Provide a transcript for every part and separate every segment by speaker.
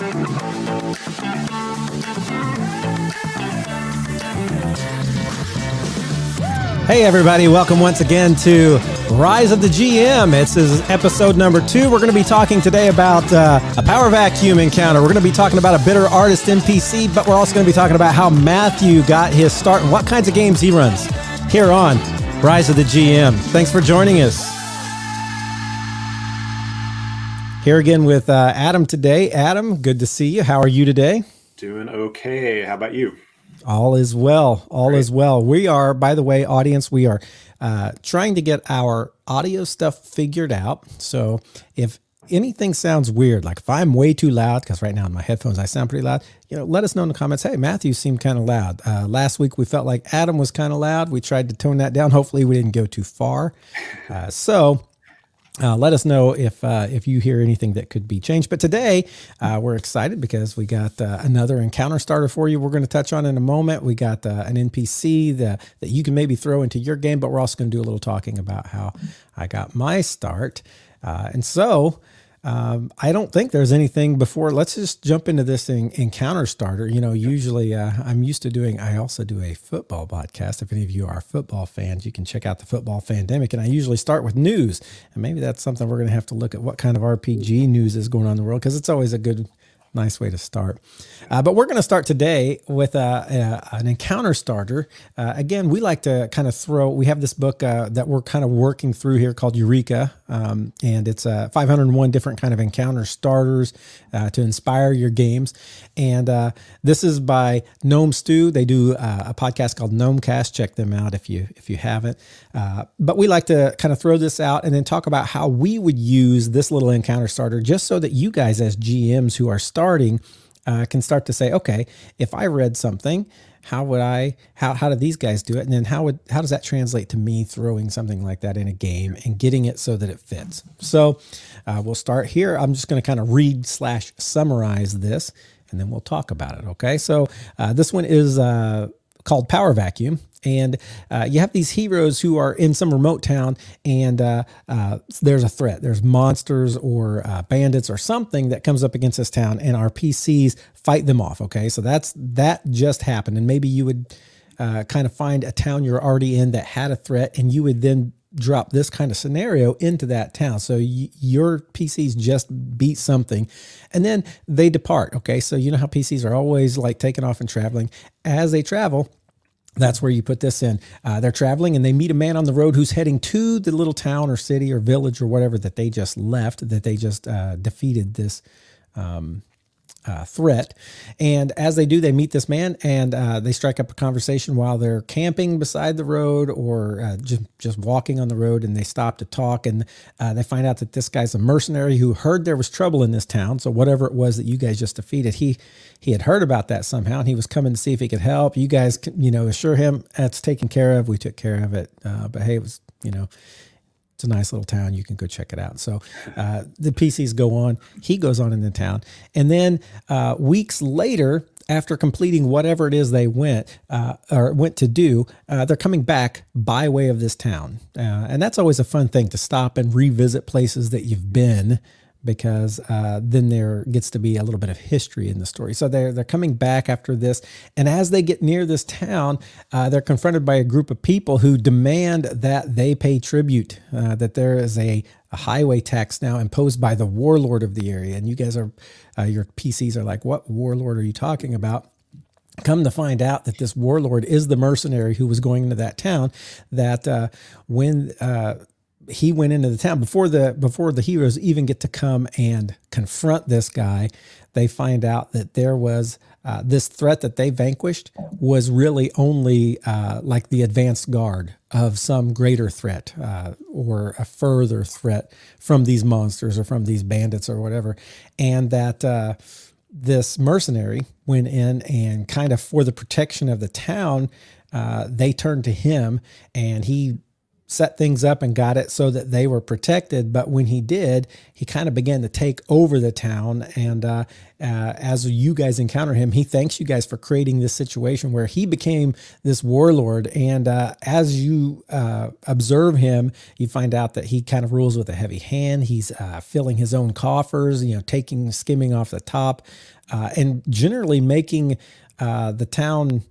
Speaker 1: Hey, everybody, welcome once again to Rise of the GM. Is episode number two. We're going to be talking today about uh, a power vacuum encounter. We're going to be talking about a bitter artist NPC, but we're also going to be talking about how Matthew got his start and what kinds of games he runs here on Rise of the GM. Thanks for joining us. Here again with uh, Adam today. Adam, good to see you. How are you today?
Speaker 2: Doing okay. How about you?
Speaker 1: All is well. All Great. is well. We are, by the way, audience, we are uh, trying to get our audio stuff figured out. So if anything sounds weird, like if I'm way too loud, because right now in my headphones I sound pretty loud, you know, let us know in the comments. Hey, Matthew seemed kind of loud. Uh, last week we felt like Adam was kind of loud. We tried to tone that down. Hopefully we didn't go too far. Uh, so uh, let us know if uh, if you hear anything that could be changed. But today uh, we're excited because we got uh, another encounter starter for you. We're going to touch on in a moment. We got uh, an NPC that that you can maybe throw into your game, but we're also going to do a little talking about how I got my start. Uh, and so um, I don't think there's anything before. Let's just jump into this thing encounter starter. You know, usually uh, I'm used to doing. I also do a football podcast. If any of you are football fans, you can check out the Football Fandemic, and I usually start with news. And maybe that's something we're going to have to look at what kind of RPG news is going on in the world because it's always a good nice way to start. Uh, but we're going to start today with uh, a, an encounter starter. Uh, again, we like to kind of throw, we have this book uh, that we're kind of working through here called Eureka. Um, and it's uh, 501 different kind of encounter starters uh, to inspire your games. And this is by Gnome Stew. They do a podcast called Gnomecast. Check them out if you if you haven't. but we like to kind of throw this out and then talk about how we would use this little encounter starter just so that you guys as GMs who are starting starting uh, can start to say, okay, if I read something, how would I how how do these guys do it? And then how would how does that translate to me throwing something like that in a game and getting it so that it fits? So uh, we'll start here. I'm just going to kind of read slash summarize this, and then we'll talk about it. Okay, so uh, this one is uh, called Power Vacuum and uh, you have these heroes who are in some remote town and uh, uh, there's a threat. There's monsters or uh, bandits or something that comes up against this town and our pcs fight them off okay? So that's that just happened. And maybe you would uh, kind of find a town you're already in that had a threat and you would then drop this kind of scenario into that town. So y- your pcs just beat something and then they depart okay? So you know how pcs are always like taking off and traveling. As they travel that's where you put this in. Uh, they're traveling and they meet a man on the road who's heading to the little town or city or village or whatever that they just left, that they just uh, defeated this um, uh, threat. And as they do, they meet this man and uh, they strike up a conversation while they're camping beside the road or uh, just, just walking on the road. And they stop to talk and uh, they find out that this guy's a mercenary who heard there was trouble in this town. So whatever it was that you guys just defeated, he he had heard about that somehow and he was coming to see if he could help. You guys, you know, assure him that's taken care of. We took care of it. Uh, but hey, it was, you know, it's a nice little town. You can go check it out. So uh, the PCs go on. He goes on in the town. And then uh, weeks later, after completing whatever it is they went uh, or went to do, uh, they're coming back by way of this town. Uh, and that's always a fun thing to stop and revisit places that you've been because uh, then there gets to be a little bit of history in the story. So they're they're coming back after this, and as they get near this town, uh, they're confronted by a group of people who demand that they pay tribute. Uh, that there is a, a, highway tax now imposed by the warlord of the area, and you guys are uh, your PCs are like, what warlord are you talking about? Come to find out that this warlord is the mercenary who was going into that town. That uh, when uh, he went into the town. Before the before the heroes even get to come and confront this guy they find out that there was uh, this threat that they vanquished was really only uh, like the advanced guard of some greater threat uh, or a further threat from these monsters or from these bandits or whatever. And that uh, this mercenary went in and kind of for the protection of the town uh, they turned to him and he set things up and got it so that they were protected. But when he did, he kind of began to take over the town. And uh, uh, as you guys encounter him, he thanks you guys for creating this situation where he became this warlord. And uh, as you uh, observe him, you find out that he kind of rules with a heavy hand. He's uh, filling his own coffers, you know, taking, skimming off the top, uh, and generally making the town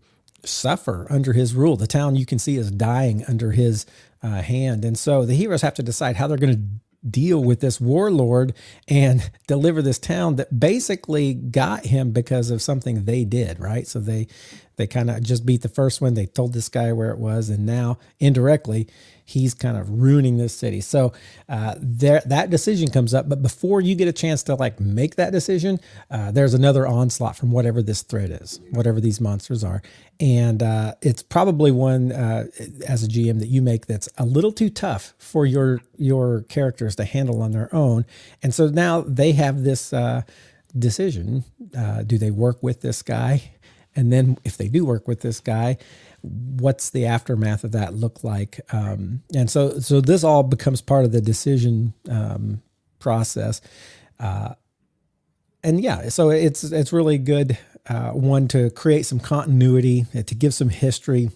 Speaker 1: suffer under his rule. The town you can see is dying under his uh, hand. And so the heroes have to decide how they're going to deal with this warlord and deliver this town that basically got him because of something they did, right? So they they kind of just beat the first one. They told this guy where it was, and now indirectly he's kind of ruining this city. So uh, there, that decision comes up. But before you get a chance to like make that decision, uh, there's another onslaught from whatever this threat is, whatever these monsters are, and uh, it's probably one uh, as a GM that you make that's a little too tough for your your characters to handle on their own. And so now they have this uh, decision: uh, do they work with this guy? And then if they do work with this guy, what's the aftermath of that look like? Um, and so, so this all becomes part of the decision um, process. Uh, and yeah, so it's it's really good uh, one to create some continuity, uh, to give some history,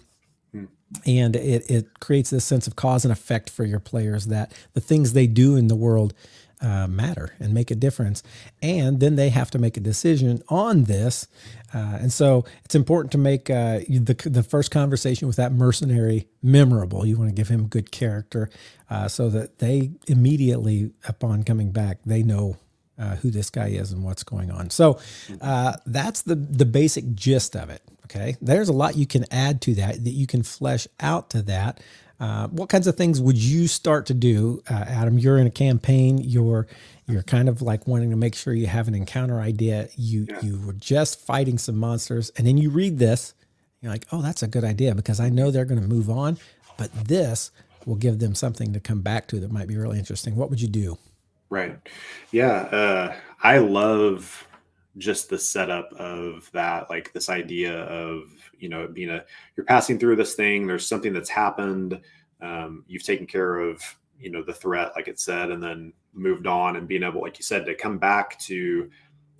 Speaker 1: and it it creates this sense of cause and effect for your players that the things they do in the world uh, matter and make a difference. And then they have to make a decision on this. Uh, and so it's important to make uh, the, the first conversation with that mercenary memorable. You want to give him good character uh, so that they immediately, upon coming back, they know uh, who this guy is and what's going on. So uh, that's the the basic gist of it. Okay, there's a lot you can add to that that you can flesh out to that. Uh, what kinds of things would you start to do, uh, Adam? You're in a campaign. You're you're kind of like wanting to make sure you have an encounter idea. You yeah. you were just fighting some monsters, and then you read this. You're like, oh, that's a good idea because I know they're going to move on, but this will give them something to come back to that might be really interesting. What would you do?
Speaker 2: Right. Yeah. Uh, I love just the setup of that, like this idea of you know being a you're passing through this thing there's something that's happened um, you've taken care of you know the threat like it said and then moved on and being able like you said to come back to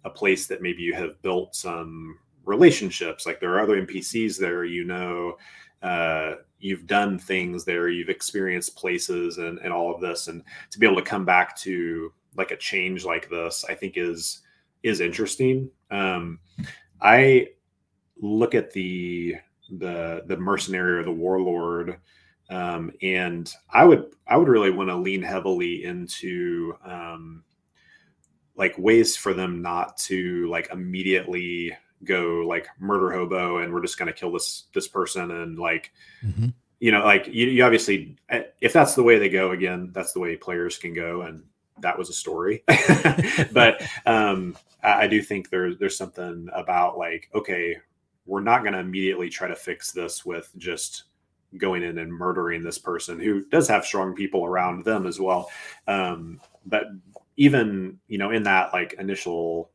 Speaker 2: a place that maybe you have built some relationships. Like there are other npcs there you know uh, you've done things there you've experienced places and, and all of this. And to be able to come back to like a change like this i think is is interesting. Um, i look at the the the mercenary or the warlord um, and i would i would really want to lean heavily into um, like ways for them not to like immediately go like murder hobo and we're just going to kill this this person and like mm-hmm. you know like you, you obviously eh, if that's the way they go again that's the way players can go and that was a story but um I, I do think there's there's something about like okay we're not going to immediately try to fix this with just going in and murdering this person who does have strong people around them as well. Um, but even you know in that like initial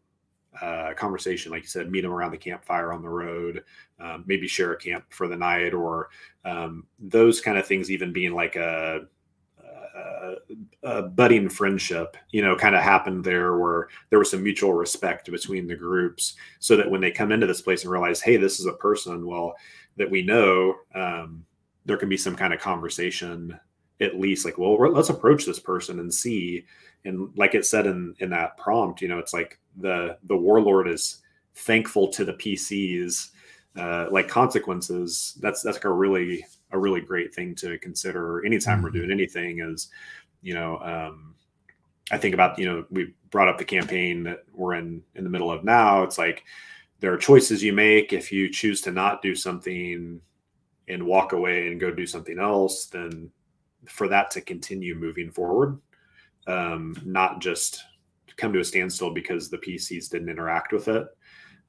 Speaker 2: uh, conversation, like you said, meet them around the campfire on the road, um, maybe share a camp for the night, or um, those kind of things. Even being like a a budding friendship, you know, kind of happened there where there was some mutual respect between the groups so that when they come into this place and realize, hey, this is a person, well, that we know, um, there can be some kind of conversation at least like, well, let's approach this person and see. And like it said in, in that prompt, you know, it's like the, the warlord is thankful to the PCs, uh, like consequences. That's, that's like a really a really great thing to consider anytime mm-hmm. we're doing anything is you know um, i think about you know we brought up the campaign that we're in in the middle of now it's like there are choices you make if you choose to not do something and walk away and go do something else then for that to continue moving forward um, not just come to a standstill because the pcs didn't interact with it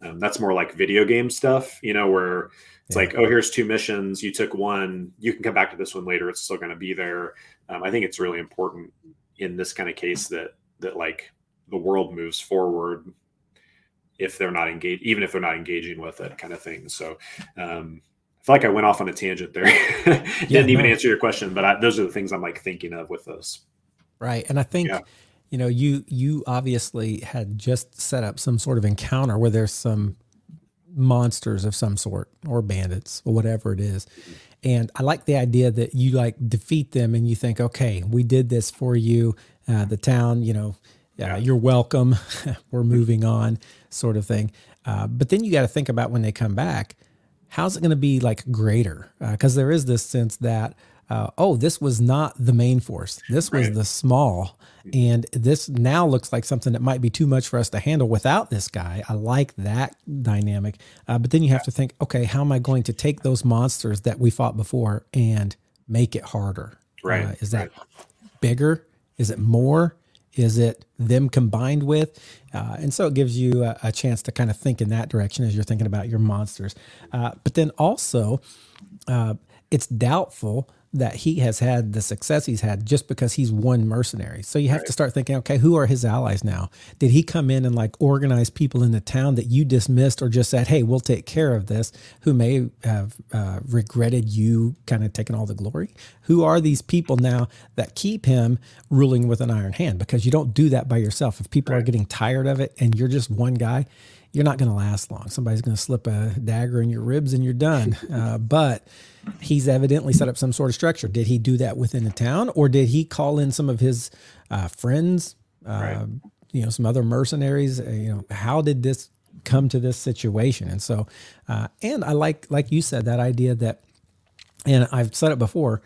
Speaker 2: um, that's more like video game stuff, you know, where it's yeah. like, oh, here's two missions. You took one. You can come back to this one later. It's still going to be there. Um, I think it's really important in this kind of case that that like the world moves forward if they're not engaged, even if they're not engaging with it, kind of thing. So, um, feel like I went off on a tangent there. Didn't yeah, even no. answer your question, but I, those are the things I'm like thinking of with those.
Speaker 1: Right, and I think yeah. You know you you obviously had just set up some sort of encounter where there's some monsters of some sort or bandits or whatever it is. And I like the idea that you like defeat them and you think, okay, we did this for you. Uh, the town, you know, uh, you're welcome. We're moving on, sort of thing. Uh, but then you got to think about when they come back, how's it going to be like greater? Because uh, there is this sense that uh, oh, this was not the main force. This was right. the small. And this now looks like something that might be too much for us to handle without this guy. I like that dynamic. Uh, but then you have to think, okay, how am I going to take those monsters that we fought before and make it harder?
Speaker 2: Right.
Speaker 1: Uh, is that right. bigger? Is it more? Is it them combined with? Uh, and so it gives you a, a, chance to kind of think in that direction as you're thinking about your monsters. Uh, but then also, uh, it's doubtful that he has had the success he's had just because he's one mercenary. So you have right. to start thinking, okay, who are his allies now? Did he come in and like organize people in the town that you dismissed or just said, hey, we'll take care of this, who may have uh, regretted you kind of taking all the glory? Who are these people now that keep him ruling with an iron hand? Because you don't do that by yourself. If people right. are getting tired of it and you're just one guy, you're not going to last long. Somebody's going to slip a dagger in your ribs and you're done. Uh, but he's evidently set up some sort of structure. Did he do that within the town, or did he call in some of his uh, friends, uh, right. you know, some other mercenaries? Uh, you know, how did this come to this situation? And so, uh, and I like, like you said, that idea that, and I've said it before.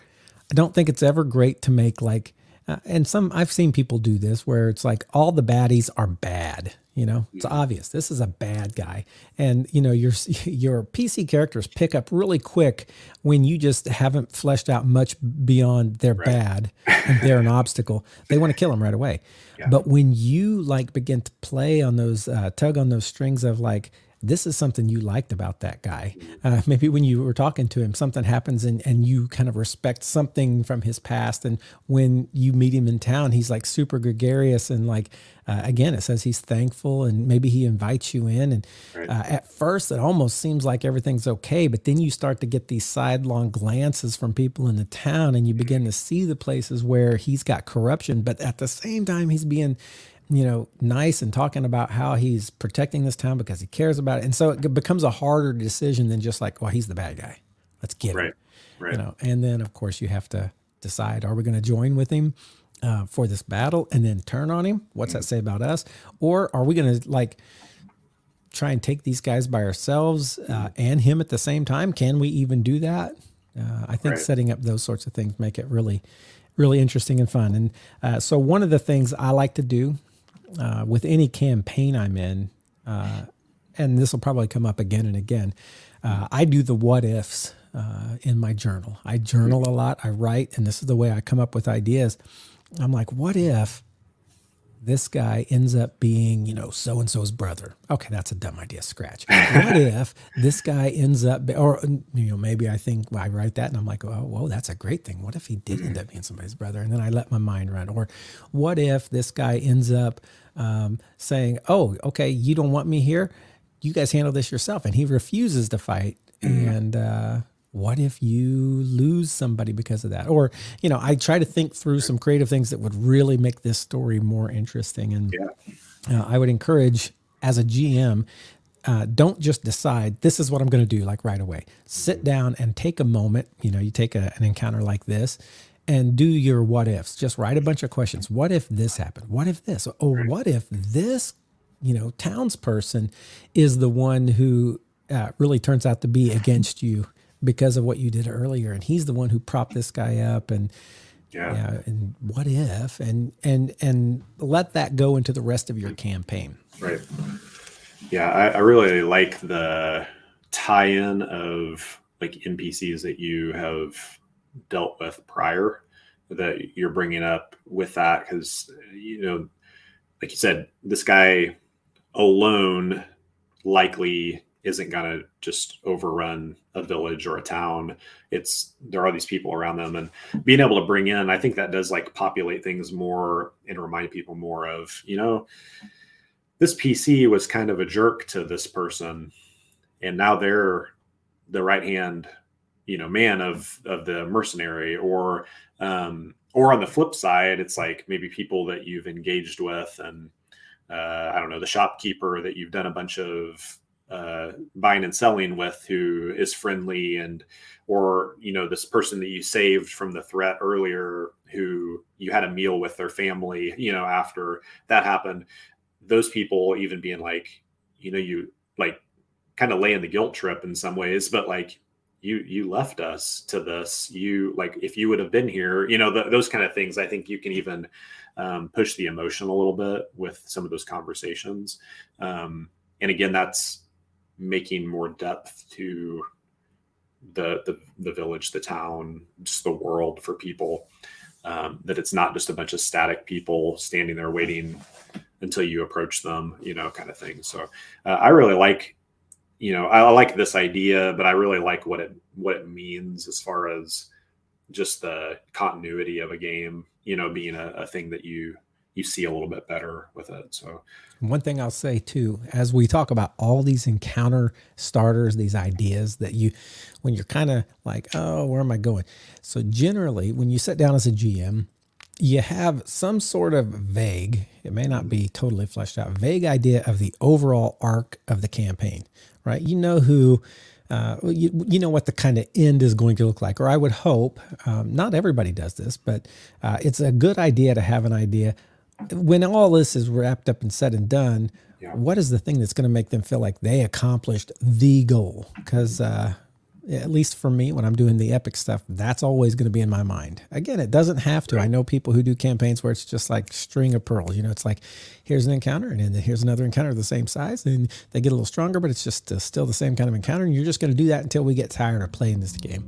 Speaker 1: I don't think it's ever great to make like, uh, and some I've seen people do this where it's like all the baddies are bad you know, it's obvious this is a bad guy, and you know your your PC characters pick up really quick when you just haven't fleshed out much beyond they're right. bad and they're an obstacle. They want to kill them right away. Yeah. But when you like begin to play on those uh, tug on those strings of like this is something you liked about that guy. Uh, maybe when you were talking to him, something happens and, and you kind of respect something from his past. And when you meet him in town, he's like super gregarious and like, uh, again, it says he's thankful and maybe he invites you in. And right. uh, at first, it almost seems like everything's okay. But then you start to get these sidelong glances from people in the town and you begin to see the places where he's got corruption. But at the same time, he's being you know, nice and talking about how he's protecting this town because he cares about it. And so it becomes a harder decision than just like, well, he's the bad guy. Let's get
Speaker 2: right.
Speaker 1: him.
Speaker 2: Right.
Speaker 1: You know, and then of course you have to decide, are we going to join with him uh, for this battle and then turn on him? What's mm-hmm. that say about us? Or are we going to like try and take these guys by ourselves uh, mm-hmm. and him at the same time? Can we even do that? Uh, I think right. setting up those sorts of things make it really, really interesting and fun. And uh, so one of the things I like to do uh, with any campaign I'm in, uh, and this will probably come up again and again, uh, I do the what ifs uh, in my journal. I journal a lot, I write, and this is the way I come up with ideas. I'm like, what if this guy ends up being, you know, so and so's brother. Okay, that's a dumb idea. Scratch. what if this guy ends up, or you know, maybe I think well, I write that and I'm like, oh, whoa, that's a great thing. What if he did end up being somebody's brother? And then I let my mind run. Or what if this guy ends up um, saying, oh, okay, you don't want me here. You guys handle this yourself, and he refuses to fight. Mm-hmm. And uh, what if you lose somebody because of that? Or, you know, I try to think through some creative things that would really make this story more interesting. And yeah. uh, I would encourage, as a GM, uh, don't just decide this is what I'm going to do like right away. Sit down and take a moment. You know, you take a, an encounter like this and do your what ifs. Just write a bunch of questions. What if this happened? What if this? Oh, what if this, you know, townsperson is the one who uh, really turns out to be against you because of what you did earlier, and he's the one who propped this guy up, and yeah, yeah and what if, and and and let that go into the rest of your campaign.
Speaker 2: Right. Yeah, I, I really like the tie-in of like NPCs that you have dealt with prior that you're bringing up with that because you know like you said this guy alone likely isn't going to just overrun a village or a town. It's there are these people around them and being able to bring in i think that does like populate things more and remind people more of you know this pc was kind of a jerk to this person and now they're the right hand you know man of of the mercenary. Or um or on the flip side it's like maybe people that you've engaged with and uh, i don't know the shopkeeper that you've done a bunch of uh, buying and selling with who is friendly and or you know this person that you saved from the threat earlier who you had a meal with their family you know after that happened. Those people even being like you know you like kind of laying the guilt trip in some ways but like you you left us to this. You like if you would have been here you know the, those kind of things i think you can even um, push the emotion a little bit with some of those conversations. Um, and again that's making more depth to the the, the village, the town, just the world for people. Um, that it's not just a bunch of static people standing there waiting until you approach them, you know, kind of thing. So uh, I really like, you know, I, like this idea, but I really like what it what it means as far as just the continuity of a game, you know, being a, a thing that you you see a little bit better with it. So,
Speaker 1: one thing I'll say too, as we talk about all these encounter starters, these ideas that you, when you're kind of like, oh, where am I going? So, generally, when you sit down as a GM, you have some sort of vague, it may not be totally fleshed out, vague idea of the overall arc of the campaign, right? You know who. Uh, you, you know what the kind of end is going to look like, or I would hope. Um, not everybody does this, but uh, it's a good idea to have an idea when all this is wrapped up and said and done, yeah. what is the thing that's going to make them feel like they accomplished the goal? Because uh, at least for me, when I'm doing the epic stuff, that's always going to be in my mind. Again, it doesn't have to. I know people who do campaigns where it's just like string of pearls. You know, it's like here's an encounter, and then here's another encounter of the same size, and they get a little stronger, but it's just uh, still the same kind of encounter. And you're just going to do that until we get tired of playing this game.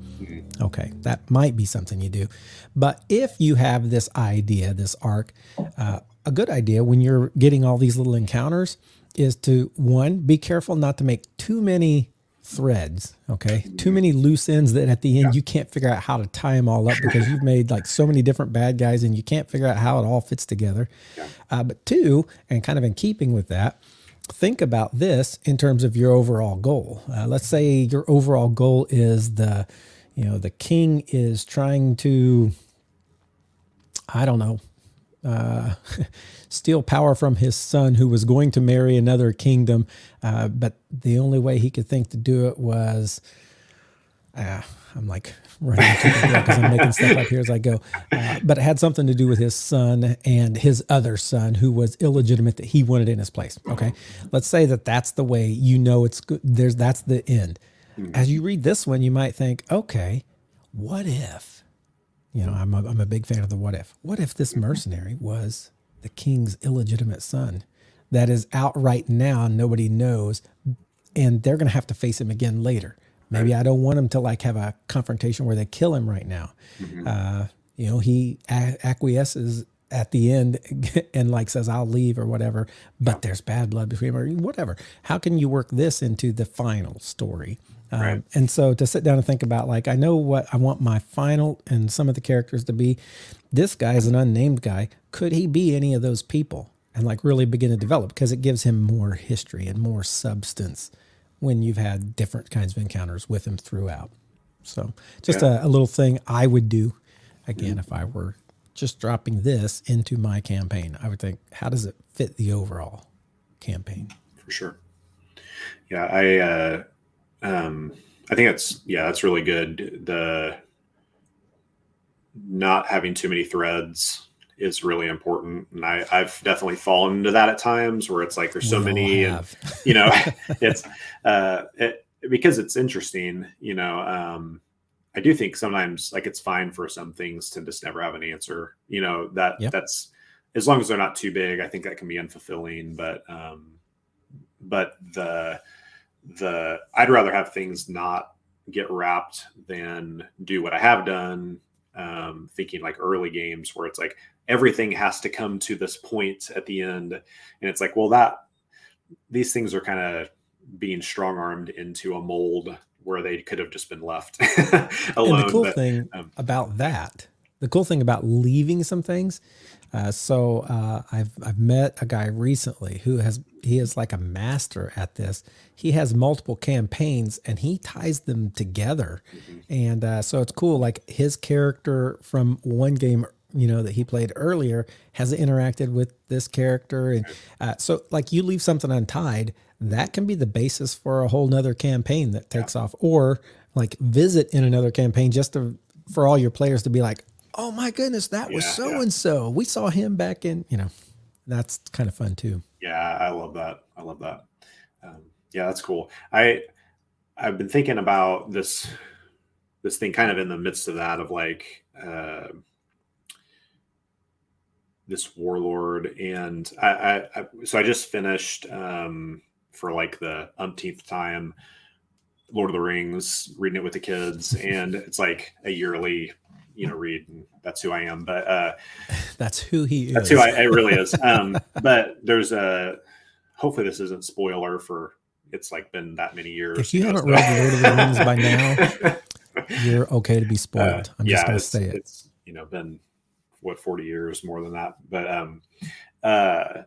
Speaker 1: Okay, that might be something you do. But if you have this idea, this arc, uh, a good idea when you're getting all these little encounters is to one, be careful not to make too many threads. Okay. Too many loose ends that at the end you can't figure out how to tie them all up because you've made like so many different bad guys and you can't figure out how it all fits together. Uh, but two, and kind of in keeping with that, think about this in terms of your overall goal. Uh, let's say your overall goal is the, you know, the king is trying to, I don't know, uh, steal power from his son, who was going to marry another kingdom. Uh, but the only way he could think to do it was, uh, I'm like running because I'm making stuff up here as I go. Uh, but it had something to do with his son and his other son, who was illegitimate that he wanted in his place. Okay, let's say that that's the way you know it's good. There's that's the end. Hmm. As you read this one, you might think, okay, what if? You know, I'm a, I'm a big fan of the what if. What if this mercenary was the king's illegitimate son that is out right now and nobody knows, and they're going to have to face him again later. Maybe right. I don't want him to like have a confrontation where they kill him right now. Mm-hmm. Uh, you know, he a- acquiesces at the end and like says I'll leave or whatever, but there's bad blood between them or whatever. How can you work this into the final story? Um, right. And so to sit down and think about, like, I know what I want my final and some of the characters to be. This guy is an unnamed guy. Could he be any of those people? And like really begin to develop because it gives him more history and more substance when you've had different kinds of encounters with him throughout. So just yeah. a, a, little thing I would do again mm-hmm. if I were just dropping this into my campaign. I would think, how does it fit the overall campaign?
Speaker 2: For sure. Yeah, I uh, um, I think that's yeah, that's really good. The not having too many threads is really important, and I, I've definitely fallen into that at times where it's like there's so we many, and you know, it's uh, it, because it's interesting. You know, um, I do think sometimes like it's fine for some things to just never have an answer. You know that yep. that's as long as they're not too big. I think that can be unfulfilling, but um, but the the I'd rather have things not get wrapped than do what I have done. Um, thinking like early games where it's like everything has to come to this point at the end, and it's like, well, that these things are kind of being strong armed into a mold where they could have just been left alone.
Speaker 1: And the cool but, thing um, about that the cool thing about leaving some things. Uh, so uh, I've I've met a guy recently who has he is like a master at this. He has multiple campaigns and he ties them together, mm-hmm. and uh, so it's cool. Like his character from one game, you know, that he played earlier has interacted with this character, and uh, so like you leave something untied, that can be the basis for a whole nother campaign that takes yeah. off, or like visit in another campaign just to for all your players to be like, oh my goodness, that was so and so. We saw him back in, you know, that's kind of fun too.
Speaker 2: Yeah, I love that. I love that. Um, yeah, that's cool. I I've been thinking about this this thing kind of in the midst of that of like uh, this warlord and I, I, I, so I just finished um, for like the umpteenth time Lord of the Rings, reading it with the kids, and it's like a yearly you know read and that's who i am but uh
Speaker 1: that's who he is.
Speaker 2: that's who i it really is. Um but there's a hopefully this isn't spoiler for it's like been that many years.
Speaker 1: If you haven't read the lord of the rings by now you're okay to be spoiled. Uh, i'm just gonna say it.
Speaker 2: it's you know been what 40 years more than that but um uh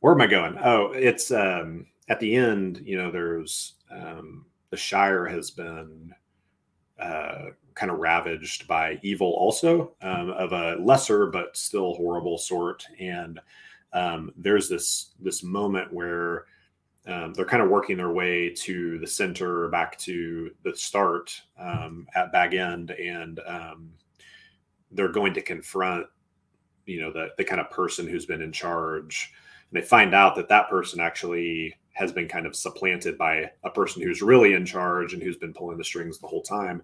Speaker 2: where am i going? Oh it's um at the end you know there's um the shire has been uh kind of ravaged by evil, also um, of a lesser but still horrible sort. And um, there's this this moment where um, they're kind of working their way to the center, back to the start um, at Bag End, and um, they're going to confront, you know, the the kind of person who's been in charge. And they find out that that person actually has been kind of supplanted by a person who's really in charge and who's been pulling the strings the whole time.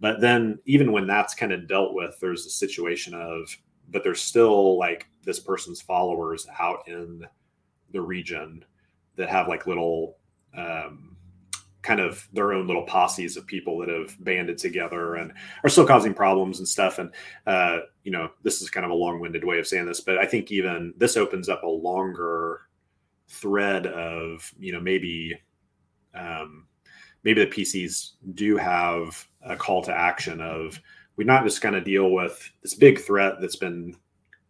Speaker 2: But then, even when that's kind of dealt with, there's a situation of, but there's still like this person's followers out in the region that have like little, um, kind of their own little posses of people that have banded together and are still causing problems and stuff. And, uh, you know, this is kind of a long winded way of saying this, but I think even this opens up a longer thread of you know maybe um, maybe the PCs do have a call to action of we're not just going to deal with this big threat that's been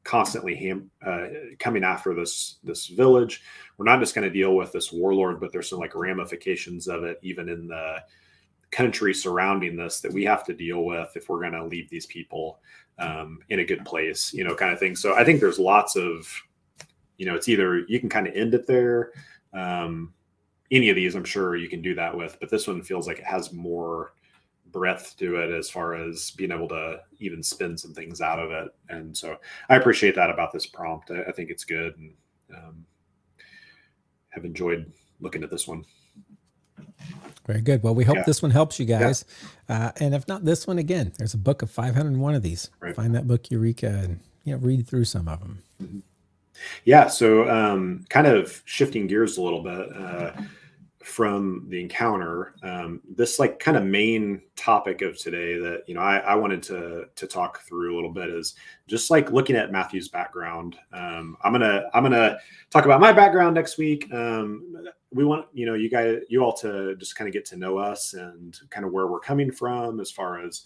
Speaker 2: constantly ham- uh, coming after this this village. We're not just going to deal with this warlord, but there's some like ramifications of it even in the country surrounding this that we have to deal with if we're going to leave these people um, in a good place, you know, kind of thing. So I think there's lots of you know, it's either you can kind of end it there. Um, any of these, I'm sure you can do that with, but this one feels like it has more breadth to it as far as being able to even spin some things out of it. And so I appreciate that about this prompt. I, I think it's good and um, have enjoyed looking at this one.
Speaker 1: Very good. Well, we hope yeah. this one helps you guys. Yeah. Uh, and if not this one, again, there's a book of 501 of these. Right. Find that book, Eureka, and you know, read through some of them. Mm-hmm.
Speaker 2: Yeah. So, um, kind of shifting gears a little bit uh, from the encounter, um, this like kind of main topic of today that you know I, I, wanted to to talk through a little bit is just like looking at Matthew's background. Um, I'm gonna I'm gonna talk about my background next week. Um, we want you know you guys you all to just kind of get to know us and kind of where we're coming from as far as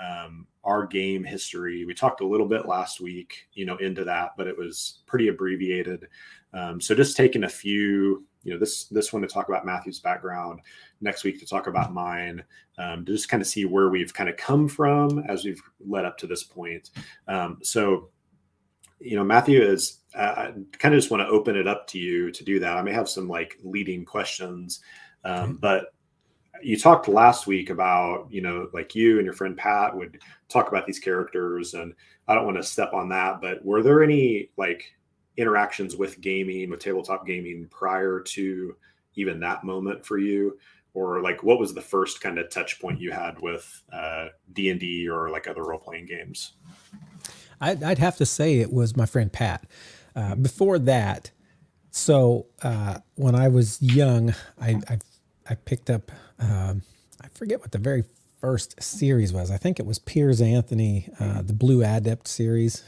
Speaker 2: um, our game history. We talked a little bit last week, you know, into that, but it was pretty abbreviated. Um, so just taking a few, you know, this this one to talk about Matthew's background, next week to talk about mine, um, to just kind of see where we've kind of come from as we've led up to this point. Um, so, you know, Matthew is. Uh, I kind of just want to open it up to you to do that. I may have some like leading questions, um, but you talked last week about you know like you and your friend pat would talk about these characters and i don't want to step on that but were there any like interactions with gaming with tabletop gaming prior to even that moment for you? Or like what was the first kind of touch point you had with uh, d&d or like other role-playing games?
Speaker 1: I'd, I'd have to say it was my friend pat. Uh, before that so uh, when i was young I, I, I picked up um, I forget what the very first series was. I think it was Piers Anthony, uh, the Blue Adept series,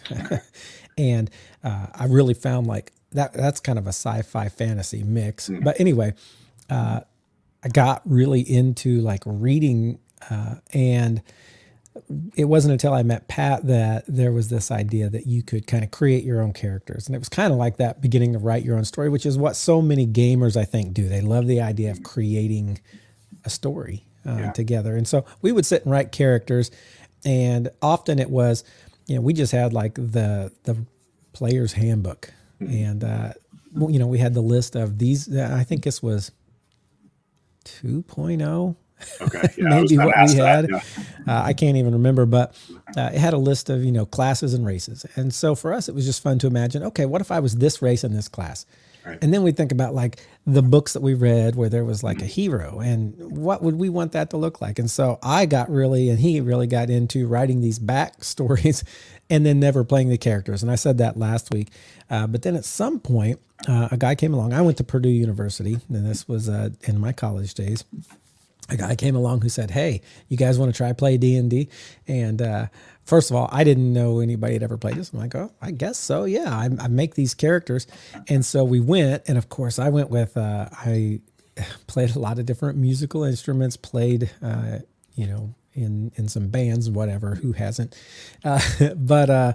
Speaker 1: and uh, I really found like that. That's kind of a sci-fi fantasy mix. Mm. But anyway, uh, I got really into like reading, uh, and it wasn't until I met Pat that there was this idea that you could kind of create your own characters. And it was kind of like that beginning to write your own story, which is what so many gamers, I think, do. They love the idea of creating a story uh, yeah. together. And so we would sit and write characters. And often it was, you know, we just had like the, the player's handbook. Mm-hmm. And, uh, you know, we had the list of these, I think this was 2.0
Speaker 2: Okay. Yeah,
Speaker 1: maybe what we had. yeah. uh, I can't even remember, but uh, it had a list of you know classes and races, and so for us it was just fun to imagine. Okay, what if I was this race in this class? Right. And then we think about like the books that we read where there was like mm-hmm. a hero and what would we want that to look like? And so I got really, and he really got into writing these backstories and then never playing the characters. And I said that last week. Uh, but then at some point, uh, a guy came along. I went to Purdue University, and this was uh, in my college days a guy came along who said, "Hey, you guys want to try play D and D?" And uh, first of all, I didn't know anybody had ever played this. I'm like, "Oh, I guess so. Yeah, I, I make these characters." And so we went, and of course, I went with uh, I played a lot of different musical instruments, played, uh, you know, in in some bands, whatever. Who hasn't? Uh, but uh,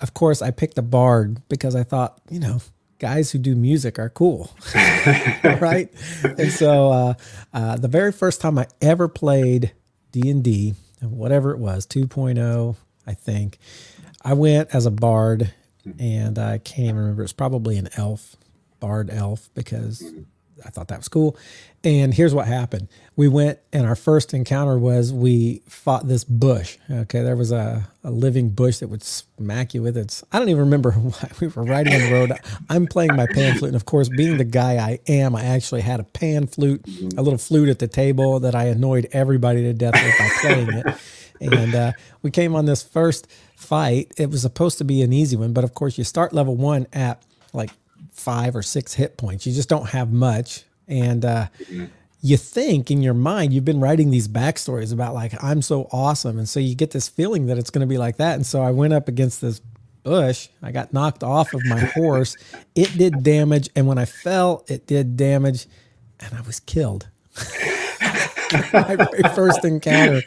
Speaker 1: of course, I picked a bard because I thought, you know, guys who do music are cool, right? And so uh, uh, the very first time I ever played D and D, whatever it was, 2.0, I think, I went as a bard, hmm. and I can't even remember. It's probably an elf, bard elf, because hmm. I thought that was cool. And here's what happened. We went and our first encounter was we fought this bush. Okay, there was a, a living bush that would smack you with its I don't even remember why we were riding on the road. I'm playing my pan flute, and of course, being the guy I am, I actually had a pan flute, a little flute at the table that I annoyed everybody to death with by playing it. And uh, we came on this first fight. It was supposed to be an easy one, but of course, you start level one at like five or six hit points. You just don't have much. And uh, mm-hmm. you think in your mind, you've been writing these backstories about like, I'm so awesome. And so you get this feeling that it's going to be like that. And so I went up against this bush. I got knocked off of my horse. It did damage. And when I fell, it did damage. And I was killed. my very first encounter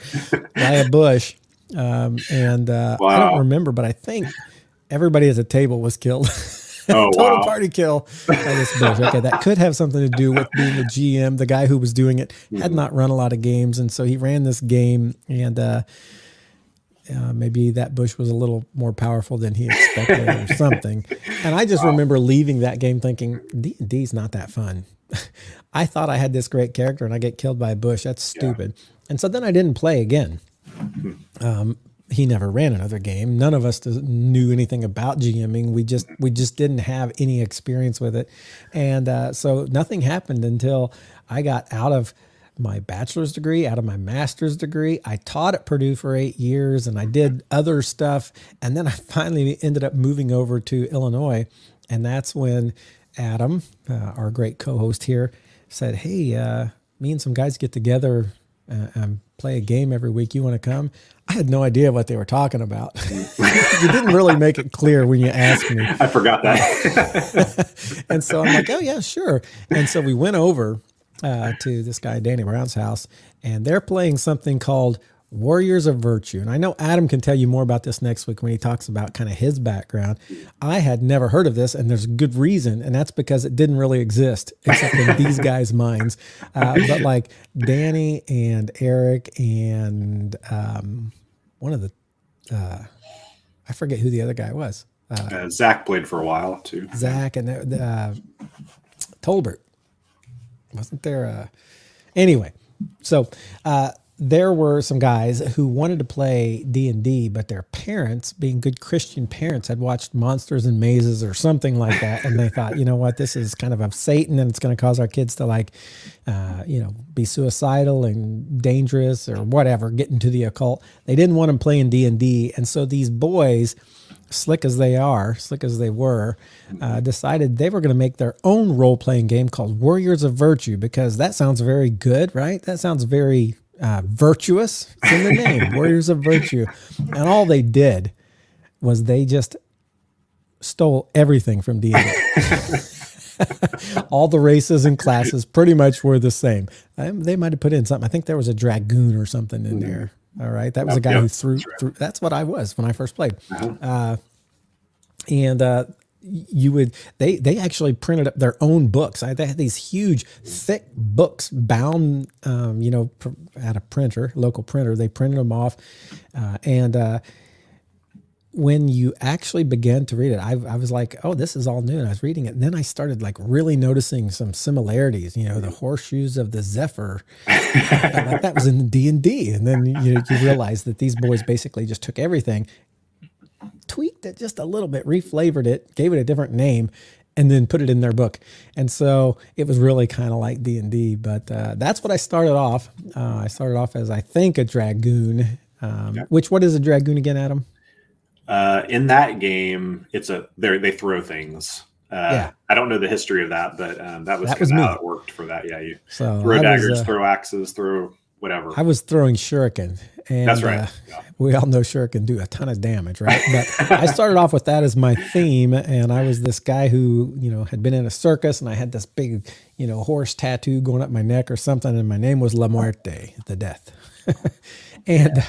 Speaker 1: by a bush. Um, and uh, wow. I don't remember, but I think everybody at the table was killed. Oh, Total wow. party kill Okay, that could have something to do with being the GM. The guy who was doing it had mm-hmm. not run a lot of games, and so he ran this game, and uh, uh, maybe that bush was a little more powerful than he expected, or something. And I just wow. remember leaving that game thinking D and D's not that fun. I thought I had this great character, and I get killed by a bush. That's stupid. Yeah. And so then I didn't play again. Hmm. Um, he never ran another game. None of us knew anything about GMing. We just we just didn't have any experience with it, and uh, so nothing happened until I got out of my bachelor's degree, out of my master's degree. I taught at Purdue for eight years, and I did other stuff, and then I finally ended up moving over to Illinois, and that's when Adam, uh, our great co-host here, said, "Hey." Uh, me and some guys get together uh, and play a game every week. You want to come? I had no idea what they were talking about. you didn't really make it clear when you asked me.
Speaker 2: I forgot that.
Speaker 1: and so I'm like, oh, yeah, sure. And so we went over uh, to this guy, Danny Brown's house, and they're playing something called Warriors of Virtue. And I know Adam can tell you more about this next week when he talks about kind of his background. I had never heard of this, and there's a good reason, and that's because it didn't really exist except in these guys' minds. Uh, but like Danny and Eric and um, one of the, uh, I forget who the other guy was.
Speaker 2: Uh, uh Zach played for a while too.
Speaker 1: Zach and uh, Tolbert. Wasn't there a. Anyway, so uh, there were some guys who wanted to play D&D but their parents being good Christian parents had watched Monsters and Mazes or something like that and they thought you know what this is kind of of Satan and it's going to cause our kids to like uh, you know be suicidal and dangerous or whatever get into the occult they didn't want them playing D&D and so these boys slick as they are, slick as they were, uh, decided they were going to make their own role playing game called Warriors of Virtue because that sounds very good, right? That sounds very uh, virtuous. It's in the name, Warriors of Virtue. And all they did was they just stole everything from D&D. all the races and classes pretty much were the same. Um, they might have put in something. I think there was a dragoon or something in there. All right, that was a guy
Speaker 2: Yep,
Speaker 1: who threw,
Speaker 2: that's right.
Speaker 1: threw. That's what I was when I first played.
Speaker 2: Uh-huh.
Speaker 1: Uh, and uh, you would they they actually printed up their own books. I, they had these huge, thick books bound, um, you know, at a printer, local printer. They printed them off, uh, and uh, when you actually began to read it, I, I was like, oh, this is all new. And I was reading it, and then I started like really noticing some similarities. You know, the horseshoes of the Zephyr, like that was in D and D, and then you you realize that these boys basically just took everything tweaked it just a little bit, reflavored it, gave it a different name, and then put it in their book. And so it was really kind of like D and D. But uh, that's what I started off. Uh, I started off as I think a dragoon. Um, Which what is a dragoon again, Adam?
Speaker 2: Uh, in that game, it's a they they throw things. Uh,
Speaker 1: Yeah.
Speaker 2: I don't know the history of that, but um, that was,
Speaker 1: That was
Speaker 2: how it worked for that. Yeah, you
Speaker 1: So
Speaker 2: throw
Speaker 1: I was,
Speaker 2: daggers,
Speaker 1: uh,
Speaker 2: throw axes, throw whatever.
Speaker 1: I was throwing shuriken. And,
Speaker 2: That's right.
Speaker 1: uh,
Speaker 2: Yeah.
Speaker 1: we all know shuriken do a ton of damage, right? But I started off with that as my theme, and I was this guy who, you know, had been in a circus, and I had this big, you know, horse tattoo going up my neck or something, and my name was La Muerte, the death. and uh,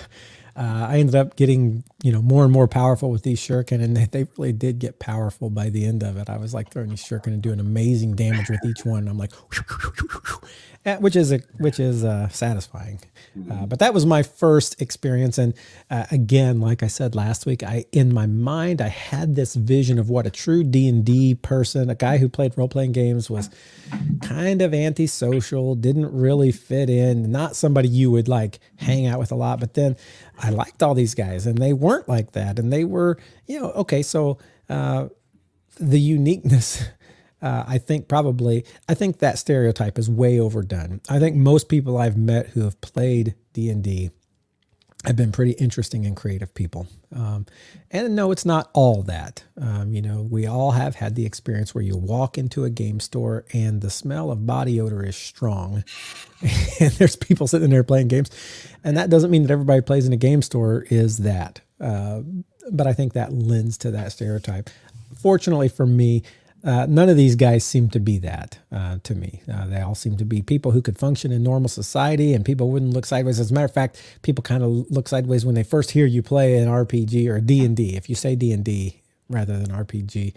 Speaker 1: I ended up getting, you know, more and more powerful with these shuriken, and they, they really did get powerful by the end of it. I was like throwing these shuriken and doing amazing damage with each one. I'm like, uh, which is a, which is uh, satisfying. Uh, but that was my first experience, and uh, again, like I said last week, I in my mind I had this vision of what a true D and D person, a guy who played role playing games, was kind of antisocial, didn't really fit in, not somebody you would like hang out with a lot. But then I liked all these guys, and they weren't like that, and they were, you know, okay, so. Uh, the uniqueness uh, i think probably i think that stereotype is way overdone. I think most people i've met who have played d&d have been pretty interesting and creative people. Um, and no it's not all that. Um, you know we all have had the experience where you walk into a game store and the smell of body odor is strong. And there's people sitting there playing games. And that doesn't mean that everybody plays in a game store is that uh, but i think that lends to that stereotype fortunately for me, uh, none of these guys seem to be that uh, to me. Uh, they all seem to be people who could function in normal society, and people wouldn't look sideways. As a matter of fact, people kind of look sideways when they first hear you play an RPG or D and D. If you say D and D rather than RPG,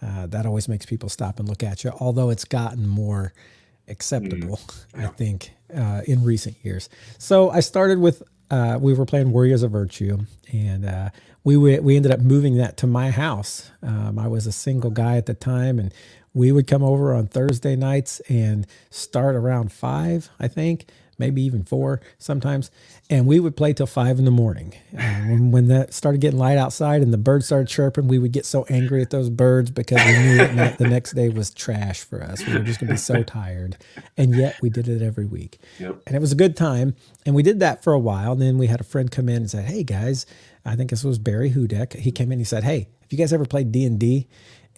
Speaker 1: uh, that always makes people stop and look at you. Although it's gotten more acceptable, I think, uh, in recent years. So I started with uh, we were playing Warriors of Virtue, and uh, we we ended up moving that to my house. Um, I was a single guy at the time, and we would come over on Thursday nights and start around five, I think, maybe even four sometimes, and we would play till five in the morning. Uh, when, when that started getting light outside and the birds started chirping, we would get so angry at those birds because we knew that the next day was trash for us. We were just gonna be so tired, and yet we did it every week
Speaker 2: Yep.
Speaker 1: and it was a good time. And we did that for a while. And then we had a friend come in and said, "Hey guys, I think this was Barry Hudak. He came in. and He said, "Hey, have you guys ever played D and D?"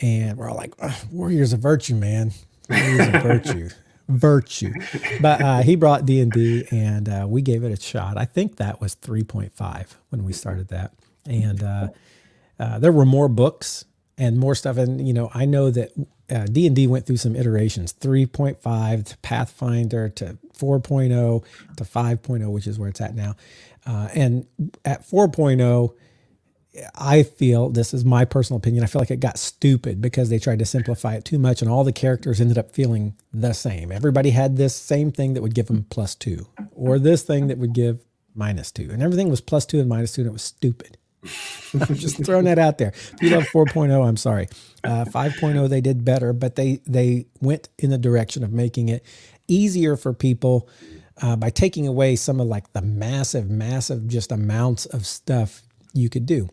Speaker 1: And we're all like, "Warriors of Virtue, man. Warriors of Virtue." Virtue, but uh, he brought D and D, and uh, we gave it a shot. I think that was three point five when we started that, and uh, uh, there were more books and more stuff. And you know, I know that uh, D and D went through some iterations: 3.5 to Pathfinder to 4.0 to 5.0, which is where it's at now. And at 4.0, I feel this is my personal opinion. I feel like it got stupid because they tried to simplify it too much, and all the characters ended up feeling the same. Everybody had this same thing that would give them plus two, or this thing that would give minus two, and everything was plus two and minus two, and it was stupid. I'm just throwing that out there. If you love 4.0, I'm sorry. Uh, 5.0 they did better, but they they went in the direction of making it easier for people uh, by taking away some of like the massive, massive just amounts of stuff you could do.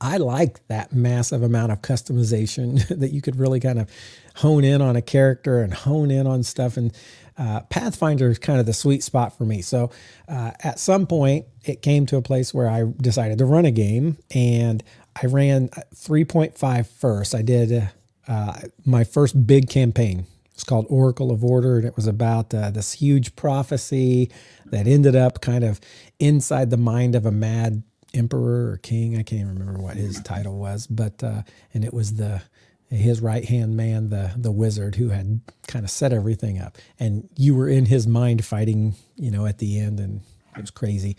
Speaker 1: I like that massive amount of customization that you could really kind of hone in on a character and hone in on stuff. And uh, Pathfinder is kind of the sweet spot for me. So uh, at some point, it came to a place where I decided to run a game and I ran 3.5 first. I did uh, my first big campaign. It's called Oracle of Order, and it was about uh, this huge prophecy that ended up kind of inside the mind of a mad emperor or king. I can't even remember what his title was, but uh, and it was the his right hand man, the the wizard, who had kind of set everything up, and you were in his mind fighting, you know, at the end, and it was crazy.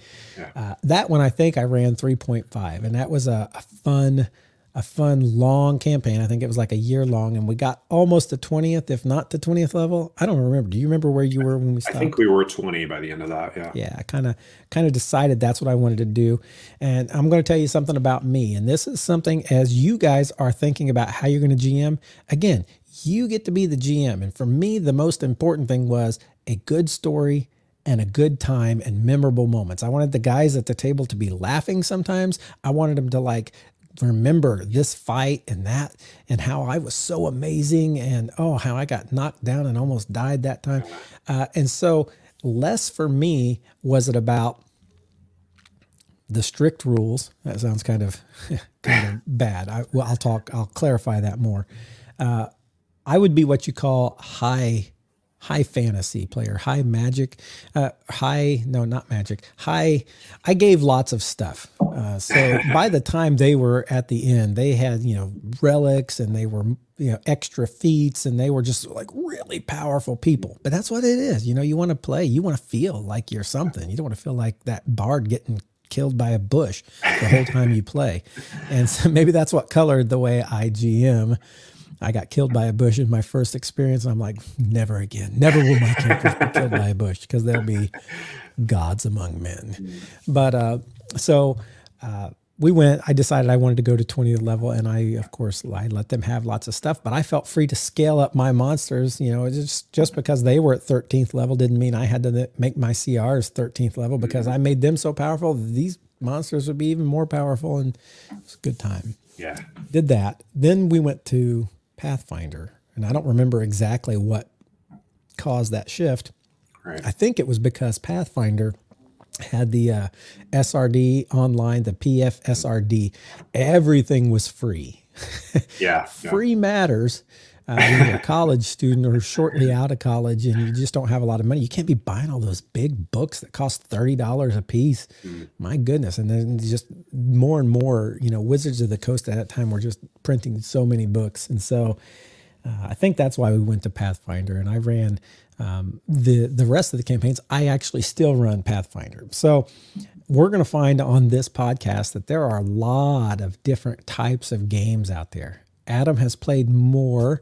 Speaker 1: Uh, that one I think I ran 3.5, and that was a, a fun a fun long campaign. I think it was like a year long, and we got almost the twentieth, if not the twentieth level. I don't remember. Do you remember where you were when we stopped?
Speaker 2: I think we were twenty by the end of that. Yeah.
Speaker 1: Yeah. I kind of kind of decided that's what I wanted to do, and I'm going to tell you something about me. And this is something as you guys are thinking about how you're going to GM. Again, you get to be the GM, and for me, the most important thing was a good story and a good time and memorable moments. I wanted the guys at the table to be laughing sometimes. I wanted them to like remember this fight and that and how I was so amazing and oh how I got knocked down and almost died that time. Uh, and so less for me was it about the strict rules. That sounds kind of kind of bad. I, well, I'll talk. I'll clarify that more. Uh, I would be what you call high high fantasy player, high magic, uh, high, no, not magic, high. I gave lots of stuff. Uh, so by the time they were at the end, they had, you know, relics and they were, you know, extra feats and they were just like really powerful people. But that's what it is. You know, you want to play, you want to feel like you're something. You don't want to feel like that bard getting killed by a bush the whole time you play. And so maybe that's what colored the way I GM. I got killed by a bush in my first experience. I'm like, never again. Never will my characters be killed by a bush because they'll be gods among men. But uh, so uh, we went. I decided I wanted to go to 20th level, and I, of course, I let them have lots of stuff. But I felt free to scale up my monsters. You know, just just because they were at 13th level didn't mean I had to make my CRs 13th level because I made them so powerful. These monsters would be even more powerful, and it was a good time.
Speaker 2: Yeah,
Speaker 1: did that. Then we went to Pathfinder. And I don't remember exactly what caused that shift. Right. I think it was because Pathfinder had the uh, SRD online, the PFSRD. Everything was free.
Speaker 2: yeah.
Speaker 1: free yeah. matters. Uh, when you're a college student or shortly out of college and you just don't have a lot of money, you can't be buying all those big books that cost thirty dollars a piece. Mm. My goodness! And then just more and more, you know, Wizards of the Coast at that time were just printing so many books, and so uh, I think that's why we went to Pathfinder. And I ran um, the the rest of the campaigns. I actually still run Pathfinder. So we're going to find on this podcast that there are a lot of different types of games out there. Adam has played more.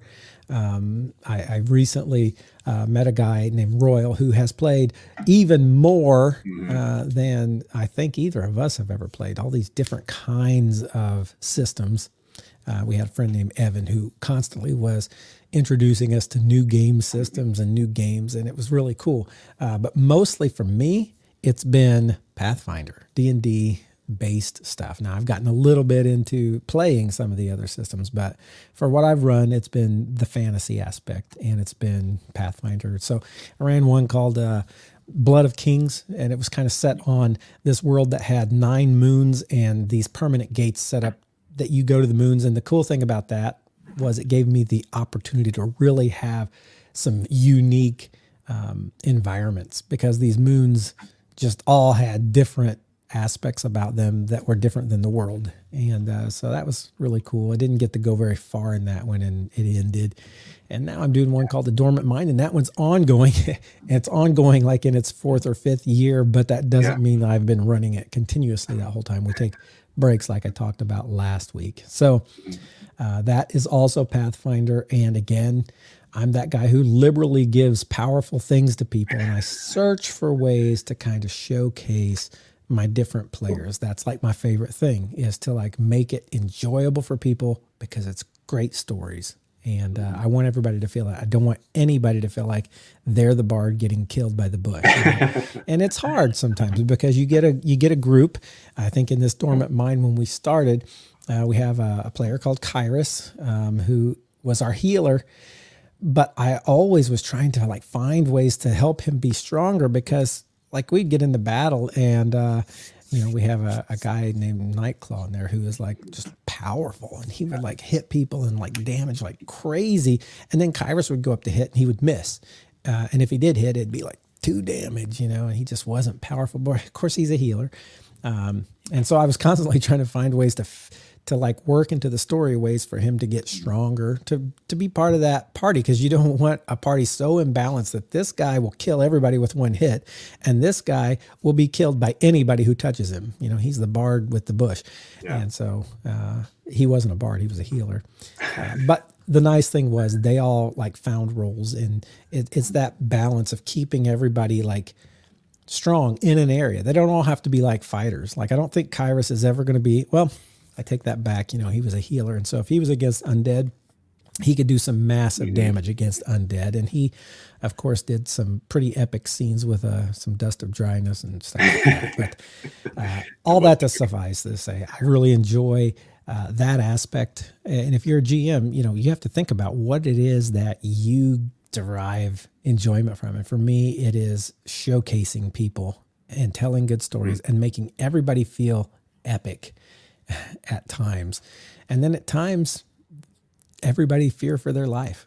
Speaker 1: Um, I, I, recently uh, met a guy named Royal who has played even more uh, than I think either of us have ever played. All these different kinds of systems. Uh, we had a friend named Evan who constantly was introducing us to new game systems and new games, and it was really cool. Uh, but mostly for me, it's been Pathfinder, D and D, based stuff. Now I've gotten a little bit into playing some of the other systems, but for what I've run, it's been the fantasy aspect and it's been Pathfinder. So I ran one called uh, Blood of Kings, and it was kind of set on this world that had nine moons and these permanent gates set up that you go to the moons. And the cool thing about that was it gave me the opportunity to really have some unique um, environments because these moons just all had different aspects about them that were different than the world. And uh, so that was really cool. I didn't get to go very far in that one and it ended. And now I'm doing one called The Dormant Mind, and that one's ongoing. it's ongoing like in its fourth or fifth year, but that doesn't yeah. mean I've been running it continuously that whole time. We take breaks like I talked about last week. So uh, that is also Pathfinder. And again, I'm that guy who liberally gives powerful things to people, and I search for ways to kind of showcase my different players. That's like my favorite thing is to like make it enjoyable for people because it's great stories. And uh, I want everybody to feel that. I don't want anybody to feel like they're the bard getting killed by the bush. And it's hard sometimes because you get a you get a group. I think in this dormant mind when we started, uh, we have a, a, player called Kyrus um, who was our healer but I always was trying to like find ways to help him be stronger because like we'd get into battle and uh, you know we have a, a, guy named Nightclaw in there who is like just powerful. And he would like hit people and like damage like crazy. And then Kairos would go up to hit and he would miss. Uh, and if he did hit it'd be like two damage you know and he just wasn't powerful. But of course he's a healer. Um, and so I was constantly trying to find ways to f- to like work into the story ways for him to get stronger to to be part of that party because you don't want a party so imbalanced that this guy will kill everybody with one hit and this guy will be killed by anybody who touches him. You know he's the bard with the bush. Yeah. and so uh, he wasn't a bard he was a healer. Uh, but the nice thing was they all like found roles and it, it's that balance of keeping everybody like strong in an area. They don't all have to be like fighters. Like i don't think kyrus is ever going to be well I take that back. You know, he was a healer. And so if he was against undead, he could do some massive mm-hmm. damage against undead. And he, of course, did some pretty epic scenes with uh, some dust of dryness and stuff like that. But uh, all that to suffice to say, I really enjoy uh, that aspect. And if you're a GM, you know, you have to think about what it is that you derive enjoyment from. And for me, it is showcasing people and telling good stories mm-hmm. and making everybody feel epic at times. And then at times, everybody fear for their life.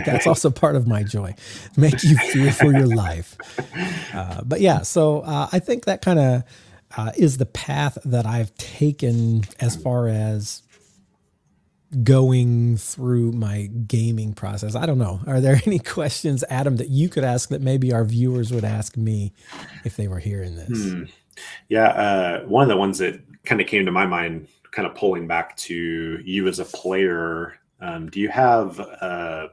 Speaker 1: That's also part of my joy, make you fear for your life. Uh, but yeah, so uh, I think that kind of uh, is the path that I've taken as far as going through my gaming process. I don't know. Are there any questions, Adam, that you could ask that maybe our viewers would ask me if they were hearing this? Hmm.
Speaker 2: Yeah, uh, one of the ones that kind of came to my mind, kind of pulling back to you as a player. Um, do you have uh,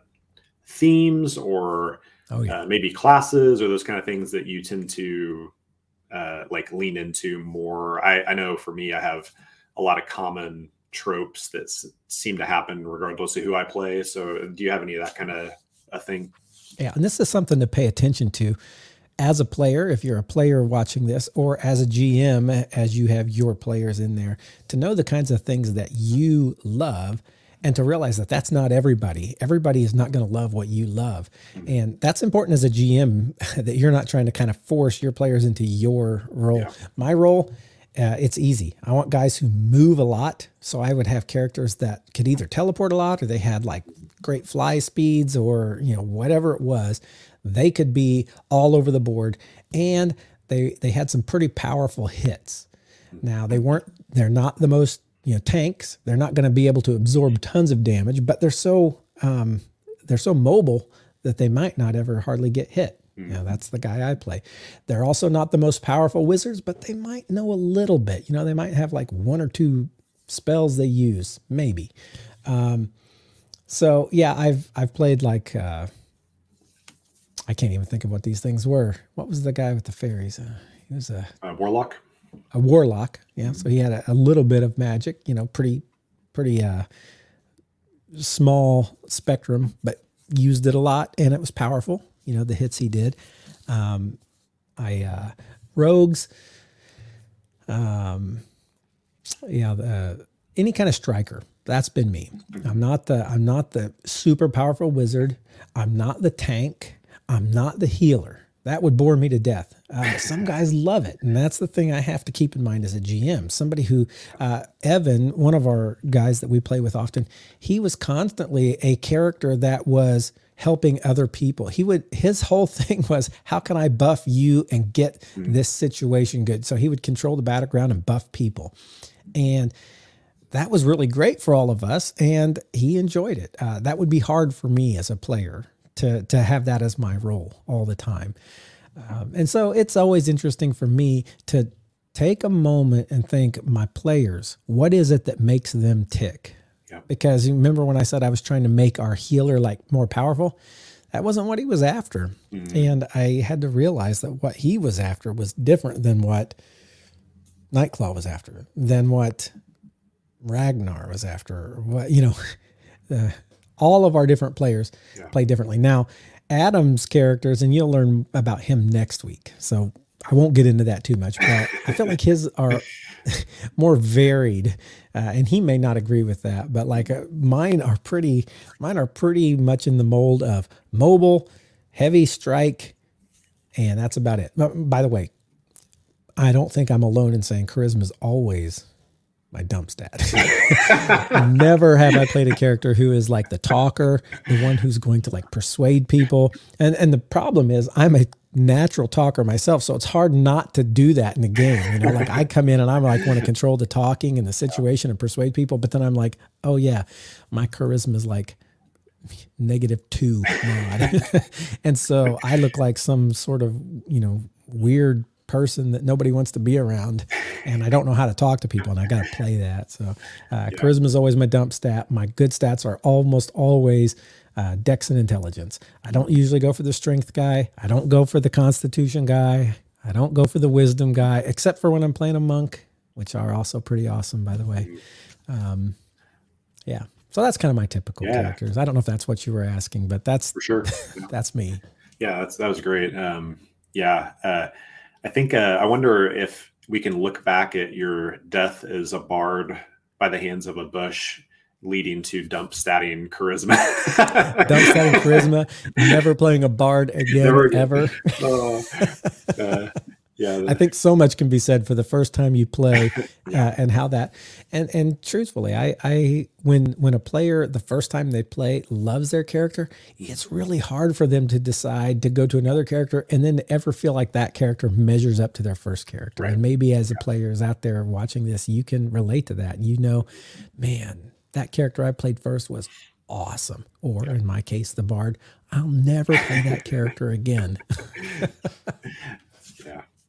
Speaker 2: themes or oh, yeah. uh, maybe classes or those kind of things that you tend to uh, like lean into more? I, I know for me, I have a lot of common tropes that s- seem to happen regardless of who I play. So, do you have any of that kind of a thing?
Speaker 1: Yeah, and this is something to pay attention to as a player, if you're a player watching this, or as a GM, as you have your players in there, to know the kinds of things that you love and to realize that that's not everybody. Everybody is not going to love what you love. And that's important as a GM that you're not trying to kind of force your players into your role. Yeah. My role, uh, it's easy. I want guys who move a lot. So I would have characters that could either teleport a lot or they had like great fly speeds or, you know, whatever it was they could be all over the board, and they they had some pretty powerful hits. Now they weren't they're not the most you know tanks. They're not going to be able to absorb tons of damage, but they're so um, they're so mobile that they might not ever hardly get hit. Mm. You know, that's the guy I play. They're also not the most powerful wizards, but they might know a little bit. You know, they might have like one or two spells they use, maybe. Um, so yeah, I've I've played like uh, I can't even think of what these things were. What was the guy with the fairies? Uh, he was a,
Speaker 2: a warlock.
Speaker 1: A warlock, yeah. Mm-hmm. So he had a, a, little bit of magic, you know, pretty, pretty uh, small spectrum, but used it a lot, and it was powerful. You know, the hits he did. Um, I uh, rogues. Um, yeah, the, any kind of striker. That's been me. Mm-hmm. I'm not the I'm not the super powerful wizard. I'm not the tank. I'm not the healer. That would bore me to death. Uh, some guys love it. And that's the thing I have to keep in mind as a GM. Somebody who, uh, Evan, one of our guys that we play with often, he was constantly a character that was helping other people. He would, his whole thing was, how can I buff you and get mm-hmm. this situation good? So he would control the battleground and buff people. And that was really great for all of us. And he enjoyed it. Uh, that would be hard for me as a player to to have that as my role all the time. Um, and so it's always interesting for me to take a moment and think my players, what is it that makes them tick? Yeah. Because you remember when I said I was trying to make our healer like more powerful? That wasn't what he was after. Mm-hmm. And I had to realize that what he was after was different than what Nightclaw was after, than what Ragnar was after, what you know, uh, all of our different players yeah. play differently. Now, Adam's characters, and you'll learn about him next week. So I won't get into that too much, but I feel like his are more varied, uh, and he may not agree with that. But like uh, mine are pretty, mine are pretty much in the mold of mobile, heavy strike, and that's about it. By the way, I don't think I'm alone in saying charisma is always my dump stat. Never have I played a character who is like the talker, the one who's going to like persuade people. And and the problem is I'm a natural talker myself, so it's hard not to do that in the game. You know, like I come in and I'm like want to control the talking and the situation and persuade people, but then I'm like, oh yeah, my charisma is like negative two and so I look like some sort of, you know, weird person that nobody wants to be around and I don't know how to talk to people and I got to play that. So uh, yeah. charisma is always my dump stat. My good stats are almost always uh, dex and intelligence. I don't usually go for the strength guy. I don't go for the constitution guy. I don't go for the wisdom guy, except for when I'm playing a monk, which are also pretty awesome, by the way. Um, yeah. So that's kind of my typical yeah. characters. I don't know if that's what you were asking, but that's
Speaker 2: for sure.
Speaker 1: that's me.
Speaker 2: Yeah, that's that was great. Um, yeah, uh, I think uh, I wonder if we can look back at your death as a bard by the hands of a bush leading to dump statting charisma.
Speaker 1: dump statting charisma, never playing a bard again, never, ever. Oh, uh, yeah. I think so much can be said for the first time you play yeah. uh, and how that and and truthfully i i when when a player the first time they play loves their character it's really hard for them to decide to go to another character and then ever feel like that character measures up to their first character. Right. and maybe as yeah. a player is out there watching this you can relate to that. You know man that character i played first was awesome. Or in my case the bard. I'll never play that character again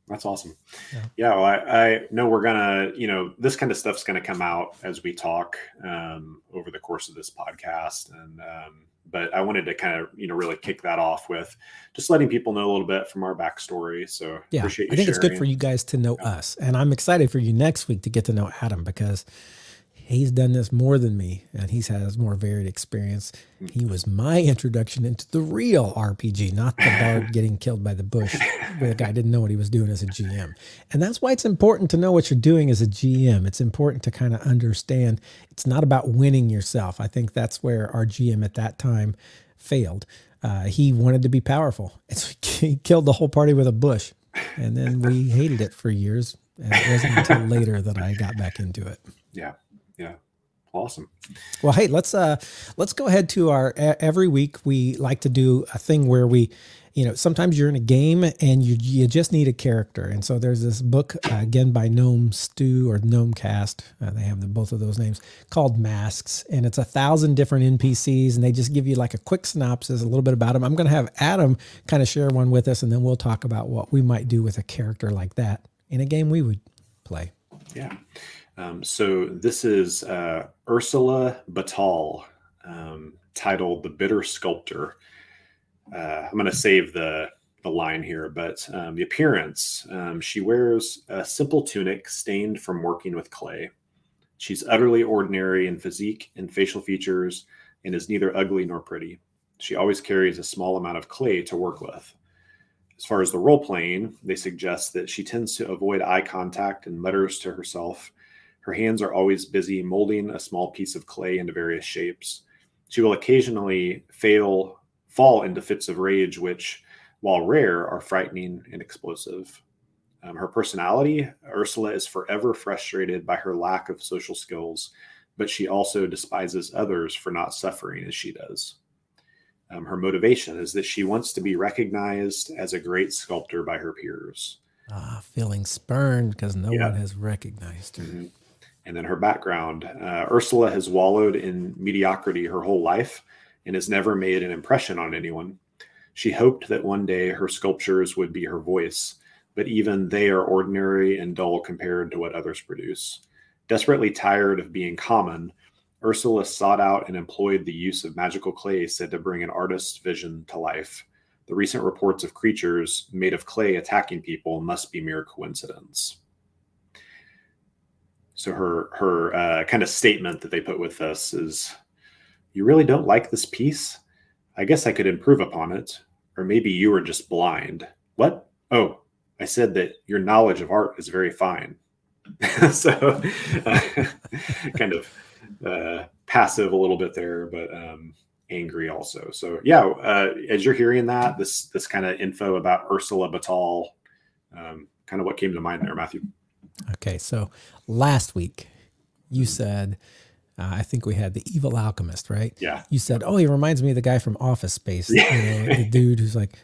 Speaker 2: that's awesome. Yeah. yeah well, I, I, know we're gonna, you know, this kind of stuff's gonna come out as we talk um, over the course of this podcast, and um, but I wanted to kind of, you know, really kick that off with just letting people know a little bit from our backstory. So
Speaker 1: yeah, I think sharing. it's good for you guys to know yeah. us, and I'm excited for you next week to get to know Adam because he's done this more than me and he has more varied experience. He was my introduction into the real RPG, not the bard getting killed by the bush where the guy didn't know what he was doing as a GM. And that's why it's important to know what you're doing as a GM. It's important to kind of understand it's not about winning yourself. I think that's where our GM at that time failed. Uh, he wanted to be powerful. It's, he killed the whole party with a bush. And then we hated it for years. And it wasn't until later that I got back into it.
Speaker 2: Yeah yeah. Awesome.
Speaker 1: Well hey let's uh let's go ahead to our every week we like to do a thing where we you know sometimes you're in a game and you you just need a character. And so there's this book uh, again by gnome stew or gnome cast. Uh, they have the, both of those names called masks. And it's a thousand different npcs and they just give you like a quick synopsis a little bit about them i'm going to have adam kind of share one with us and then we'll talk about what we might do with a character like that in a game we would play.
Speaker 2: Yeah um, so this is uh, Ursula Batal, um, titled "The Bitter Sculptor." Uh, I'm going to save the the line here, but um, the appearance: um, she wears a simple tunic stained from working with clay. She's utterly ordinary in physique and facial features, and is neither ugly nor pretty. She always carries a small amount of clay to work with. As far as the role playing, they suggest that she tends to avoid eye contact and mutters to herself her hands are always busy molding a small piece of clay into various shapes. She will occasionally fail, fall into fits of rage, which, while rare, are frightening and explosive. Um, her personality, Ursula is forever frustrated by her lack of social skills, but she also despises others for not suffering as she does. Um, her motivation is that she wants to be recognized as a great sculptor by her peers.
Speaker 1: Ah, feeling spurned because no yeah. one has recognized her. Mm-hmm
Speaker 2: and then her background. Uh, Ursula has wallowed in mediocrity her whole life and has never made an impression on anyone. She hoped that one day her sculptures would be her voice, but even they are ordinary and dull compared to what others produce. Desperately tired of being common, Ursula sought out and employed the use of magical clay said to bring an artist's vision to life. The recent reports of creatures made of clay attacking people must be mere coincidence so her her uh, kind of statement that they put with this is you really don't like this piece? I guess i could improve upon it. Or maybe you are just blind. What? Oh i said that your knowledge of art is very fine. So uh, kind of uh, passive a little bit there but um, angry also. So yeah uh, as you're hearing that this this kind of info about ursula batal um, kind of what came to mind there matthew
Speaker 1: Okay, so last week You said, uh, I think we had the evil alchemist, right?
Speaker 2: Yeah.
Speaker 1: You said, "Oh, he reminds me of the guy from Office Space, you know, the dude who's like,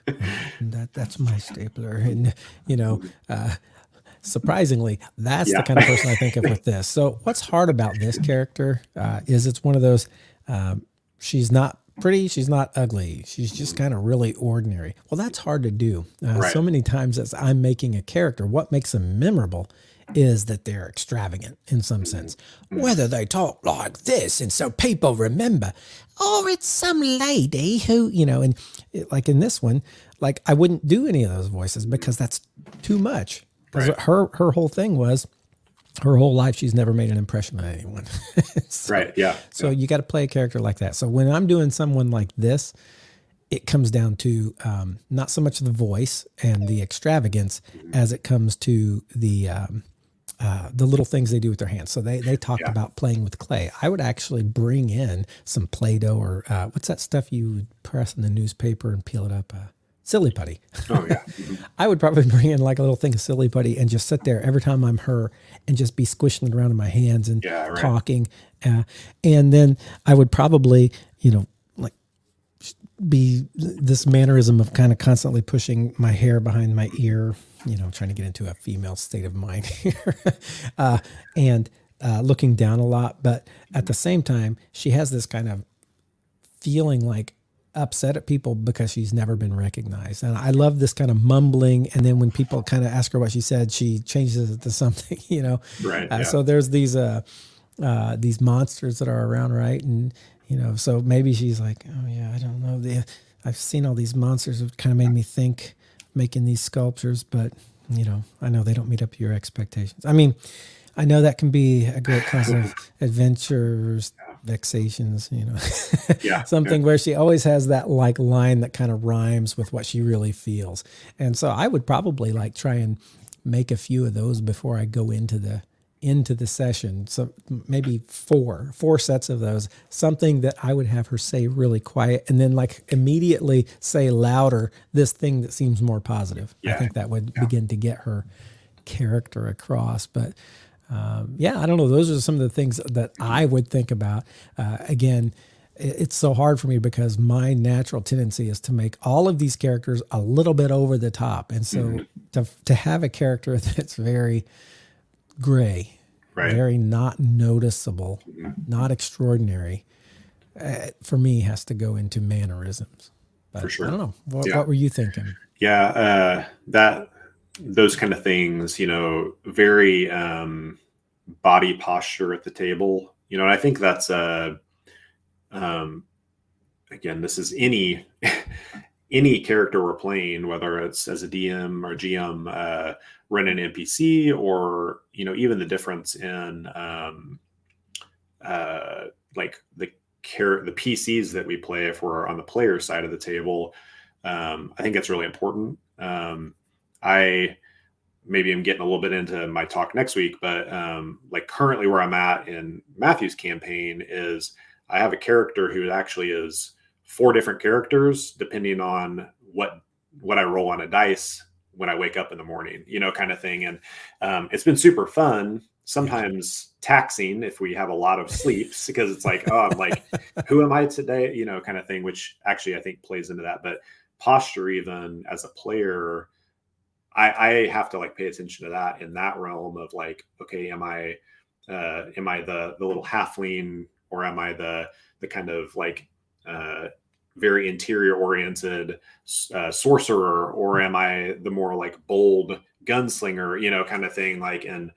Speaker 1: that that's my stapler," and you know, uh, surprisingly, that's
Speaker 2: Yeah.
Speaker 1: the kind of person I think of with this. So, what's hard about this character uh, is it's one of those. Um, she's not pretty. She's not ugly. She's just kind of really ordinary. Well, that's hard to do. Uh,
Speaker 2: Right.
Speaker 1: So many times as I'm making a character, what makes them memorable is that they're extravagant in some sense. Whether they talk like this and so people remember, or it's some lady who, you know, and it, like in this one, like I wouldn't do any of those voices because that's too much. 'Cause
Speaker 2: Right.
Speaker 1: her her whole thing was her whole life she's never made an impression on anyone. So-
Speaker 2: Right. Yeah.
Speaker 1: so you got to play a character like that. So when I'm doing someone like this, it comes down to um, not so much the voice and the extravagance as it comes to the um, uh, the little things they do with their hands. So they they talked
Speaker 2: Yeah.
Speaker 1: about playing with clay. I would actually bring in some Play-Doh or uh, what's that stuff you would press in the newspaper and peel it up? Uh, silly putty.
Speaker 2: Oh yeah.
Speaker 1: I would probably bring in like a little thing of silly putty and just sit there every time I'm her and just be squishing it around in my hands and
Speaker 2: Yeah, right.
Speaker 1: talking. Uh, and then I would probably, you know, like be this mannerism of kind of constantly pushing my hair behind my ear, you know, trying to get into a female state of mind here, uh, and uh, looking down a lot. But at the same time, she has this kind of feeling like upset at people because she's never been recognized. And I love this kind of mumbling. And then when people kind of ask her what she said, she changes it to something, you know.
Speaker 2: Right,
Speaker 1: Uh,
Speaker 2: yeah.
Speaker 1: So there's these uh, uh, these monsters that are around, right? And you know, so maybe she's like, oh yeah, I don't know. The, I've seen all these monsters. It kind of made me think making these sculptures, but you know, I know they don't meet up to your expectations. I mean, I know that can be a great cause of adventures, vexations, you know,
Speaker 2: Yeah,
Speaker 1: something where she always has that like line that kind of rhymes with what she really feels. And so I would probably like try and make a few of those before I go into the into the session. So maybe four, four sets of those, something that I would have her say really quiet and then like immediately say louder this thing that seems more positive. I think that would begin to get her character across. But um, yeah, I don't know. Those are some of the things that I would think about. Uh, again, it's so hard for me because my natural tendency is to make all of these characters a little bit over the top, and so to to have a character that's very gray,
Speaker 2: Right.
Speaker 1: very not noticeable, not extraordinary, uh, for me has to go into mannerisms. But
Speaker 2: For sure.
Speaker 1: I don't know. What,
Speaker 2: Yeah.
Speaker 1: what were you thinking?
Speaker 2: Yeah, uh, that those kind of things, you know, very um, body posture at the table. You know, and I think that's a um, again, this is any any character we're playing, whether it's as a DM or GM, uh, run an NPC, or you know, even the difference in um, uh, like the care the PCs that we play if we're on the player side of the table. Um, I think that's really important. Um, I maybe I'm getting a little bit into my talk next week, but um, like currently where I'm at in Matthew's campaign is I have a character who actually is four different characters depending on what what I roll on a dice when I wake up in the morning, you know, kind of thing. And um, it's been super fun. Sometimes taxing if we have a lot of sleeps because it's like, oh, I'm like, who am I today? You know, kind of thing, which actually I think plays into that. But posture, even as a player, I, I have to like pay attention to that in that realm of like, okay, am I uh am I the the little halfling or am I the the kind of like uh very interior oriented uh, sorcerer or am I the more like bold gunslinger, you know, kind of thing like and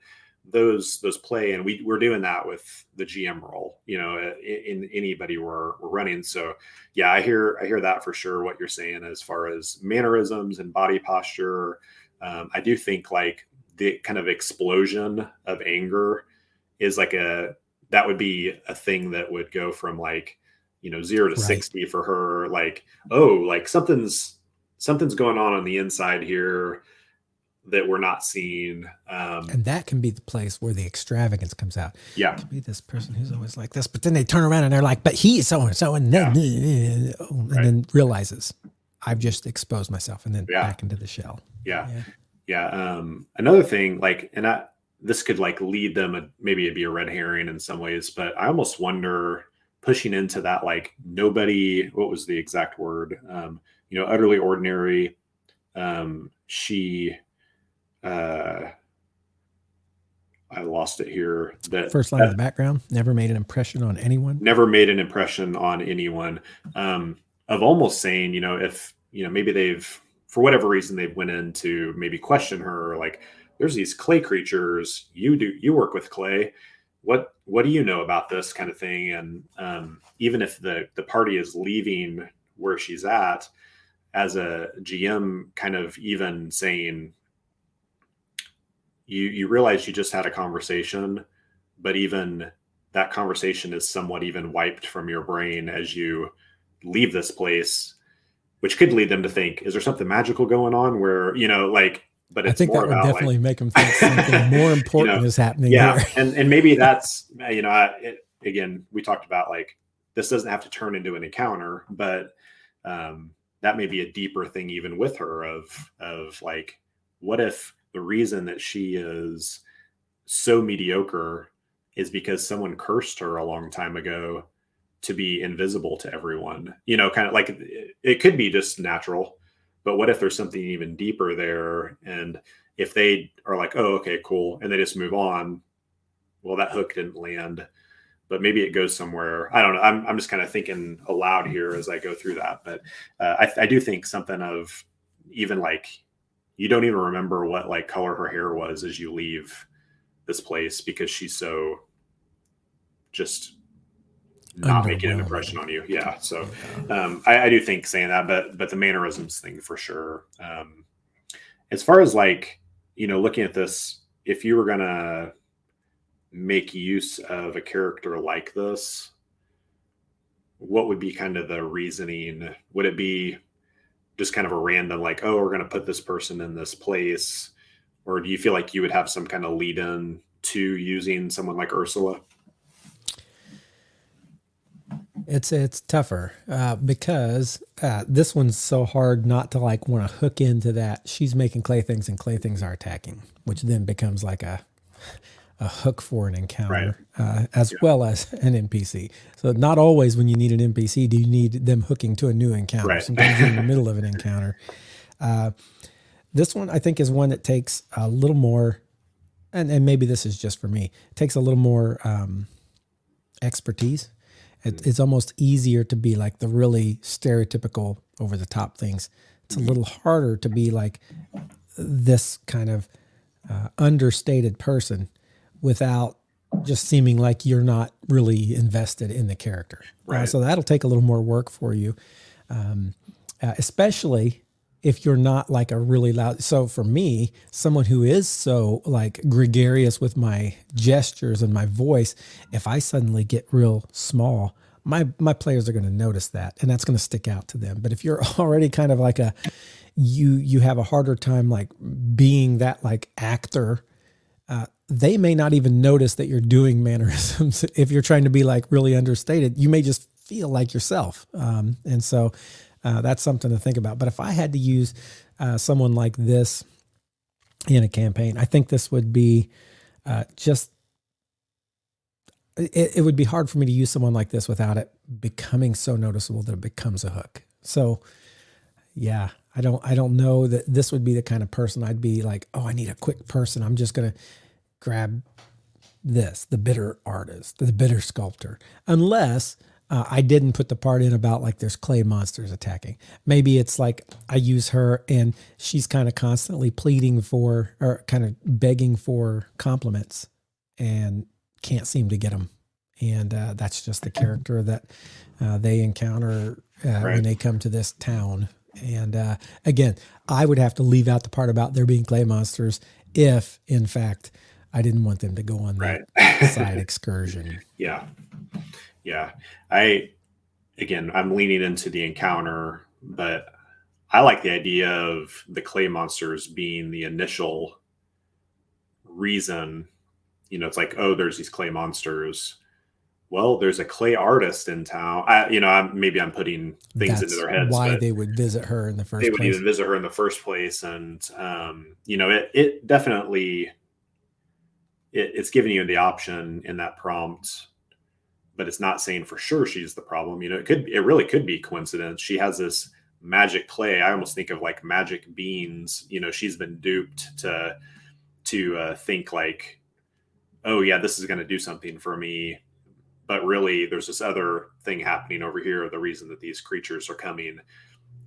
Speaker 2: those those play and we we're doing that with the GM role, you know, in, in anybody we're we're running. So yeah, I hear I hear that for sure what you're saying as far as mannerisms and body posture. Um, I do think like the kind of explosion of anger is like a that would be a thing that would go from like you know zero to
Speaker 1: Right.
Speaker 2: 60 for her like oh like something's something's going on on the inside here that we're not seeing um
Speaker 1: And that can be the place where the extravagance comes out.
Speaker 2: yeah
Speaker 1: to be this person who's always like this, but then they turn around and they're like, but he's so and so, and then and
Speaker 2: Right.
Speaker 1: then realizes I've just exposed myself, and then
Speaker 2: Yeah.
Speaker 1: back into the shell.
Speaker 2: yeah
Speaker 1: Yeah.
Speaker 2: yeah um another thing like and i this could like lead them maybe it'd be a red herring in some ways but i almost wonder pushing into that like nobody what was the exact word um you know utterly ordinary um she uh I lost it here.
Speaker 1: That first line that, of the background never made an impression on anyone.
Speaker 2: Never made an impression on anyone. Um, of almost saying, you know, if you know maybe they've for whatever reason they've went in to maybe question her, like there's these clay creatures. You do you work with clay. What what do you know about this kind of thing? And um, even if the the party is leaving where she's at, as a GM, kind of even saying, you you realize you just had a conversation, but even that conversation is somewhat even wiped from your brain as you leave this place, which could lead them to think, is there something magical going on where, you know, like but I
Speaker 1: think that would definitely like, make them think something more important you know, is happening.
Speaker 2: Yeah, here. and and maybe that's you know, I, it, again, we talked about like this doesn't have to turn into an encounter, but um, that may be a deeper thing even with her of of like, what if the reason that she is so mediocre is because someone cursed her a long time ago to be invisible to everyone. You know, kind of like it could be just natural, but what if there's something even deeper there? And if they are like, oh, okay, cool, and they just move on, well, that hook didn't land, but maybe it goes somewhere. I don't know. I'm, I'm just kind of thinking aloud here as I go through that. But uh, I, I do think something of even like you don't even remember what like color her hair was as you leave this place because she's so just not making an impression on you. Yeah. So um, I, I, do think saying that, but but the mannerisms thing for sure. Um, as far as like you know, looking at this, if you were gonna make use of a character like this, what would be kind of the reasoning? Would it be just kind of a random like, oh, we're gonna put this person in this place, or do you feel like you would have some kind of lead in to using someone like Ursula?
Speaker 1: It's it's tougher uh, because uh, this one's so hard not to like want to hook into that. She's making clay things and clay things are attacking, which then becomes like a a hook for an encounter right. uh, as yeah. well as an NPC. So not always when you need an NPC do you need them hooking to a new encounter. Right. Sometimes you're in the middle of an encounter. Uh, this one I think is one that takes a little more, and, and maybe this is just for me, takes a little more um, expertise it, it's almost easier to be like the really stereotypical over the top things. It's a little harder to be like this kind of uh, understated person without just seeming like you're not really invested in the character. Right. Uh, so that'll take a little more work for you, um, uh, especially if you're not like a really loud. So for me, someone who is so like gregarious with my gestures and my voice, if I suddenly get real small, my my players are going to notice that, and that's going to stick out to them. But if you're already kind of like a you you have a harder time like being that like actor. Uh, they may not even notice that you're doing mannerisms if you're trying to be like really understated. You may just feel like yourself, um, and so uh, that's something to think about. But if I had to use uh, someone like this in a campaign, I think this would be uh, just. It, it would be hard for me to use someone like this without it becoming so noticeable that it becomes a hook. So, yeah, I don't I don't know that this would be the kind of person I'd be like, oh, I need a quick person. I'm just gonna grab this, the bitter artist, the bitter sculptor, unless uh, I didn't put the part in about like there's clay monsters attacking. Maybe it's like I use her and she's kind of constantly pleading for or kind of begging for compliments and can't seem to get them. And uh, that's just the character that uh, they encounter uh, right. when they come to this town. And uh, again, I would have to leave out the part about there being clay monsters if, in fact, I didn't want them to go on that right. side excursion.
Speaker 2: Yeah yeah. I again i'm leaning into the encounter but i like the idea of the clay monsters being the initial reason you know it's like oh there's these clay monsters. Well there's a clay artist in town. I, you know I'm, maybe i'm putting things That's into their heads
Speaker 1: why they would visit her in the first
Speaker 2: they would even visit her in the first place and um, you know it, it definitely it, it's giving you the option in that prompt but it's not saying for sure she's the problem you know it could it really could be coincidence. She has this magic clay. I almost think of like magic beans you know she's been duped to to uh, think like oh yeah this is going to do something for me. But really there's this other thing happening over here the reason that these creatures are coming.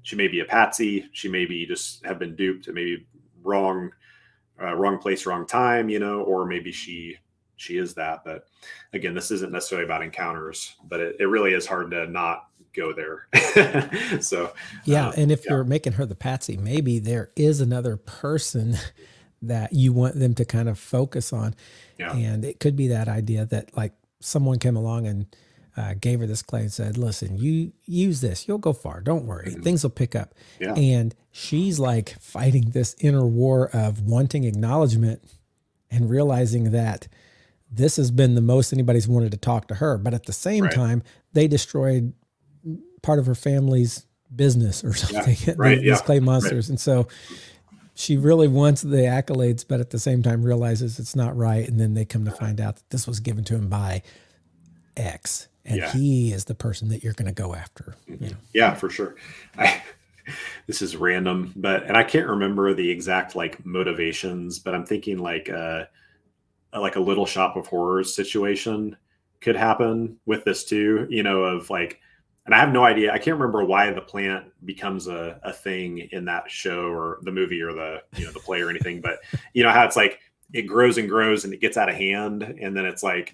Speaker 2: She may be a patsy. She may be just have been duped maybe wrong uh, wrong place wrong time you know or maybe she she is that but again this isn't necessarily about encounters but it, it really is hard to not go there. so
Speaker 1: yeah, uh, and if yeah. you're making her the patsy, maybe there is another person that you want them to kind of focus on. Yeah. And it could be that idea that like someone came along and uh, gave her this clay and said, "Listen, you use this, you'll go far. Don't worry, mm-hmm. things will pick up." Yeah. And she's like fighting this inner war of wanting acknowledgement and realizing that this has been the most anybody's wanted to talk to her. But at the same right. time, they destroyed part of her family's business or something. Yeah, right, these yeah, clay monsters, right. and so she really wants the accolades, but at the same time realizes it's not right. And then they come to find out that this was given to him by X, and yeah. he is the person that you're going to go after.
Speaker 2: You know? Yeah, for sure. I, this is random, but and I can't remember the exact like motivations, but I'm thinking like uh like a little shop of horrors situation could happen with this too. You know, of like and I have no idea. I can't remember why the plant becomes a, a thing in that show or the movie or the you know the play or anything. But you know how it's like it grows and grows and it gets out of hand, and then it's like,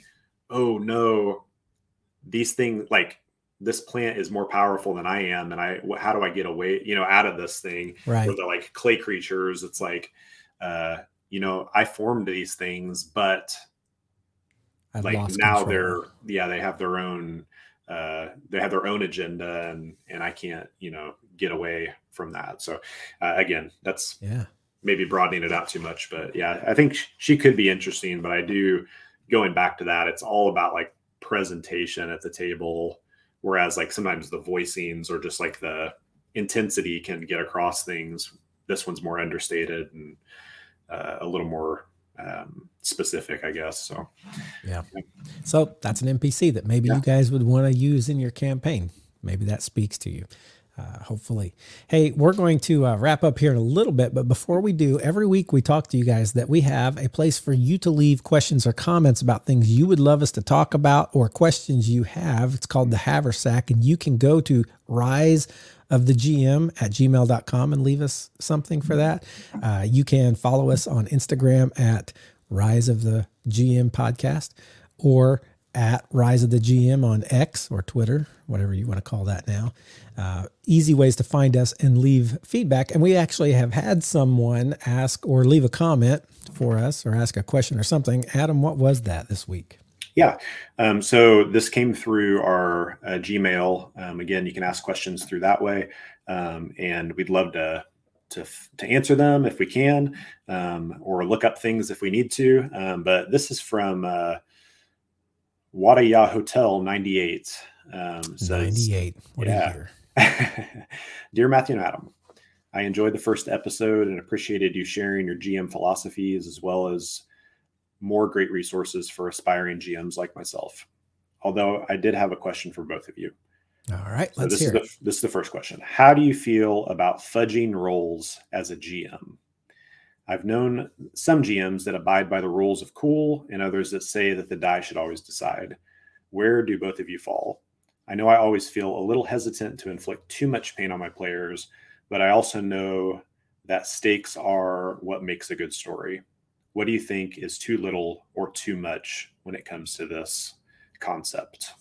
Speaker 2: oh no, these things like this plant is more powerful than I am, and I how do I get away you know out of this thing?
Speaker 1: Right.
Speaker 2: Or the like clay creatures. It's like, uh, you know, I formed these things, but I've like now control. they're yeah they have their own uh, they have their own agenda and and I can't you know get away from that. So uh, again, that's
Speaker 1: yeah
Speaker 2: maybe broadening it out too much, but yeah, I think she could be interesting. But I do going back to that, it's all about like presentation at the table, whereas like sometimes the voicings or just like the intensity can get across things. This one's more understated and uh, a little more um, specific, I guess. So,
Speaker 1: yeah. So that's an NPC that maybe yeah. you guys would want to use in your campaign. Maybe that speaks to you. Uh, hopefully. Hey, we're going to uh, wrap up here in a little bit, but before we do, every week we talk to you guys that we have a place for you to leave questions or comments about things you would love us to talk about or questions you have. It's called the Haversack, and you can go to Rise of the GM at gmail.com and leave us something for that. Uh, you can follow us on Instagram at Rise of the GM podcast or at Rise of the GM on X or Twitter, whatever you want to call that now. Uh, easy ways to find us and leave feedback. And we actually have had someone ask or leave a comment for us or ask a question or something. Adam, what was that this week?
Speaker 2: Yeah. Um, so this came through our uh, Gmail. Um, again, you can ask questions through that way, um, and we'd love to to to answer them if we can, um, or look up things if we need to. Um, but this is from uh, Wadaya Hotel ninety eight.
Speaker 1: Um, ninety eight. What yeah.
Speaker 2: Dear Matthew and Adam, I enjoyed the first episode and appreciated you sharing your GM philosophies as well as more great resources for aspiring GMs like myself. Although I did have a question for both of you.
Speaker 1: All right,
Speaker 2: so this is the, this is the first question. How do you feel about fudging rolls as a GM? I've known some GMs that abide by the rules of cool, and others that say that the die should always decide. Where do both of you fall? I know I always feel a little hesitant to inflict too much pain on my players, but I also know that stakes are what makes a good story. What do you think is too little or too much when it comes to this concept?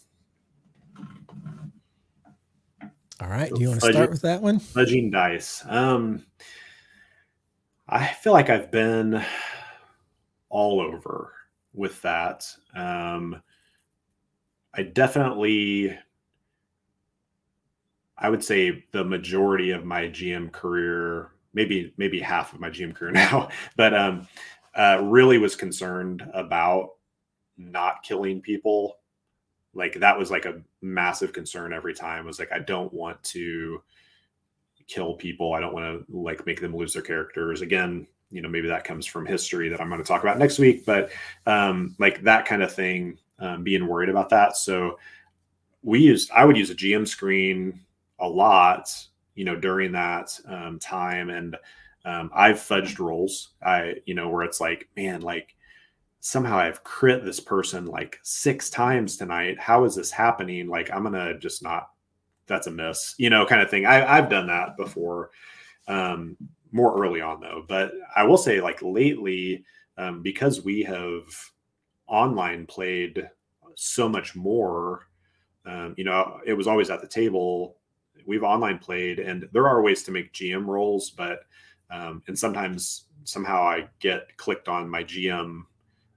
Speaker 1: All right. Do you want to start with that one?
Speaker 2: Fudging dice. Um, I feel like I've been all over with that. Um, I definitely, I would say the majority of my GM career, maybe maybe half of my GM career now, but um, uh, really was concerned about not killing people. Like that was like a massive concern every time. was like I don't want to kill people. I don't want to like make them lose their characters. Again, you know maybe that comes from history that i'm going to talk about next week but um, like that kind of thing um, being worried about that so we used i would use a gm screen a lot you know during that um, time and um, i've fudged rolls i you know where it's like man like somehow i've crit this person like six times tonight how is this happening like i'm gonna just not that's a miss you know kind of thing I, i've done that before um, more early on though. But I will say, like lately, um, because we have online played so much more, um, you know, it was always at the table. We've online played, and there are ways to make GM rolls, but um, and sometimes somehow I get clicked on my GM,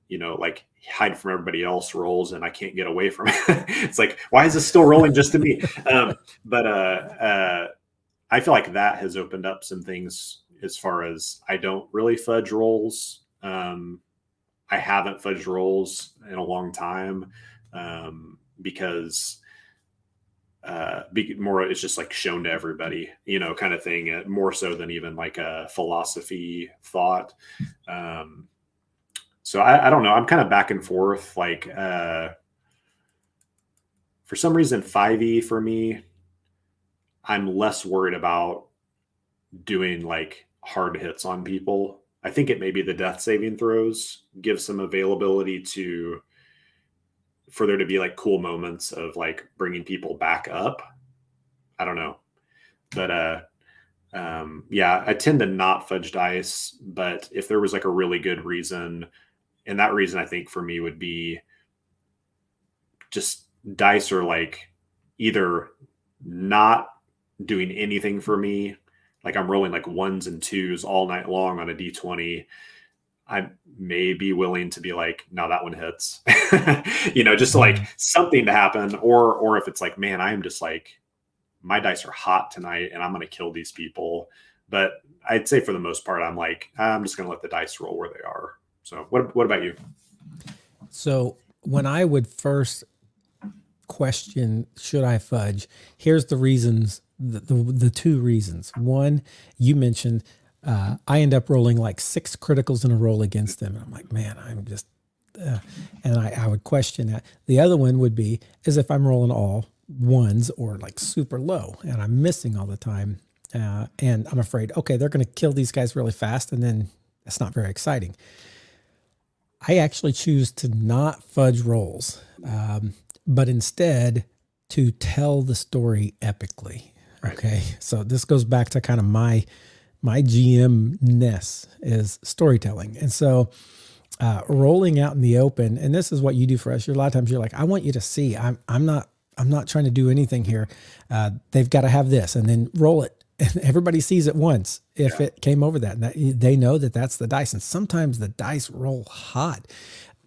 Speaker 2: you know, like hide from everybody else rolls, and I can't get away from it. it's like, why is this still rolling just to me? Um, but uh, uh, I feel like that has opened up some things as far as I don't really fudge rolls. Um, I haven't fudged rolls in a long time um, because uh, be, more it's just like shown to everybody, you know, kind of thing. Uh, more so than even like a philosophy thought. Um, so I, I don't know. I'm kind of back and forth. Like uh, for some reason, 5e for me, I'm less worried about doing like hard hits on people. I think it may be the death saving throws give some availability to for there to be like cool moments of like bringing people back up. I don't know, but uh, um, yeah, I tend to not fudge dice. But if there was like a really good reason, and that reason I think for me would be just dice are like either not doing anything for me like I'm rolling like ones and twos all night long on a D20, I may be willing to be like, no, that one hits, you know, just like mm-hmm. something to happen. Or, or if it's like, man, I am just like, my dice are hot tonight and I'm going to kill these people. But I'd say for the most part, I'm like, I'm just going to let the dice roll where they are. So what, what about you?
Speaker 1: So when I would first question, should I fudge? Here's the reasons the, the, the two reasons. One, you mentioned uh, I end up rolling like six criticals in a roll against them. And I'm like, man, I'm just, uh, and I, I would question that. The other one would be is if I'm rolling all ones or like super low and I'm missing all the time. Uh, and I'm afraid, okay, they're going to kill these guys really fast. And then that's not very exciting. I actually choose to not fudge rolls, um, but instead to tell the story epically. Okay. So this goes back to kind of my my GM ness is storytelling. And so uh, rolling out in the open, and this is what you do for us. You're a lot of times you're like, I want you to see. I'm I'm not I'm not trying to do anything here. Uh, they've got to have this, and then roll it, and everybody sees it once if yeah. it came over that, and that, they know that that's the dice. And sometimes the dice roll hot.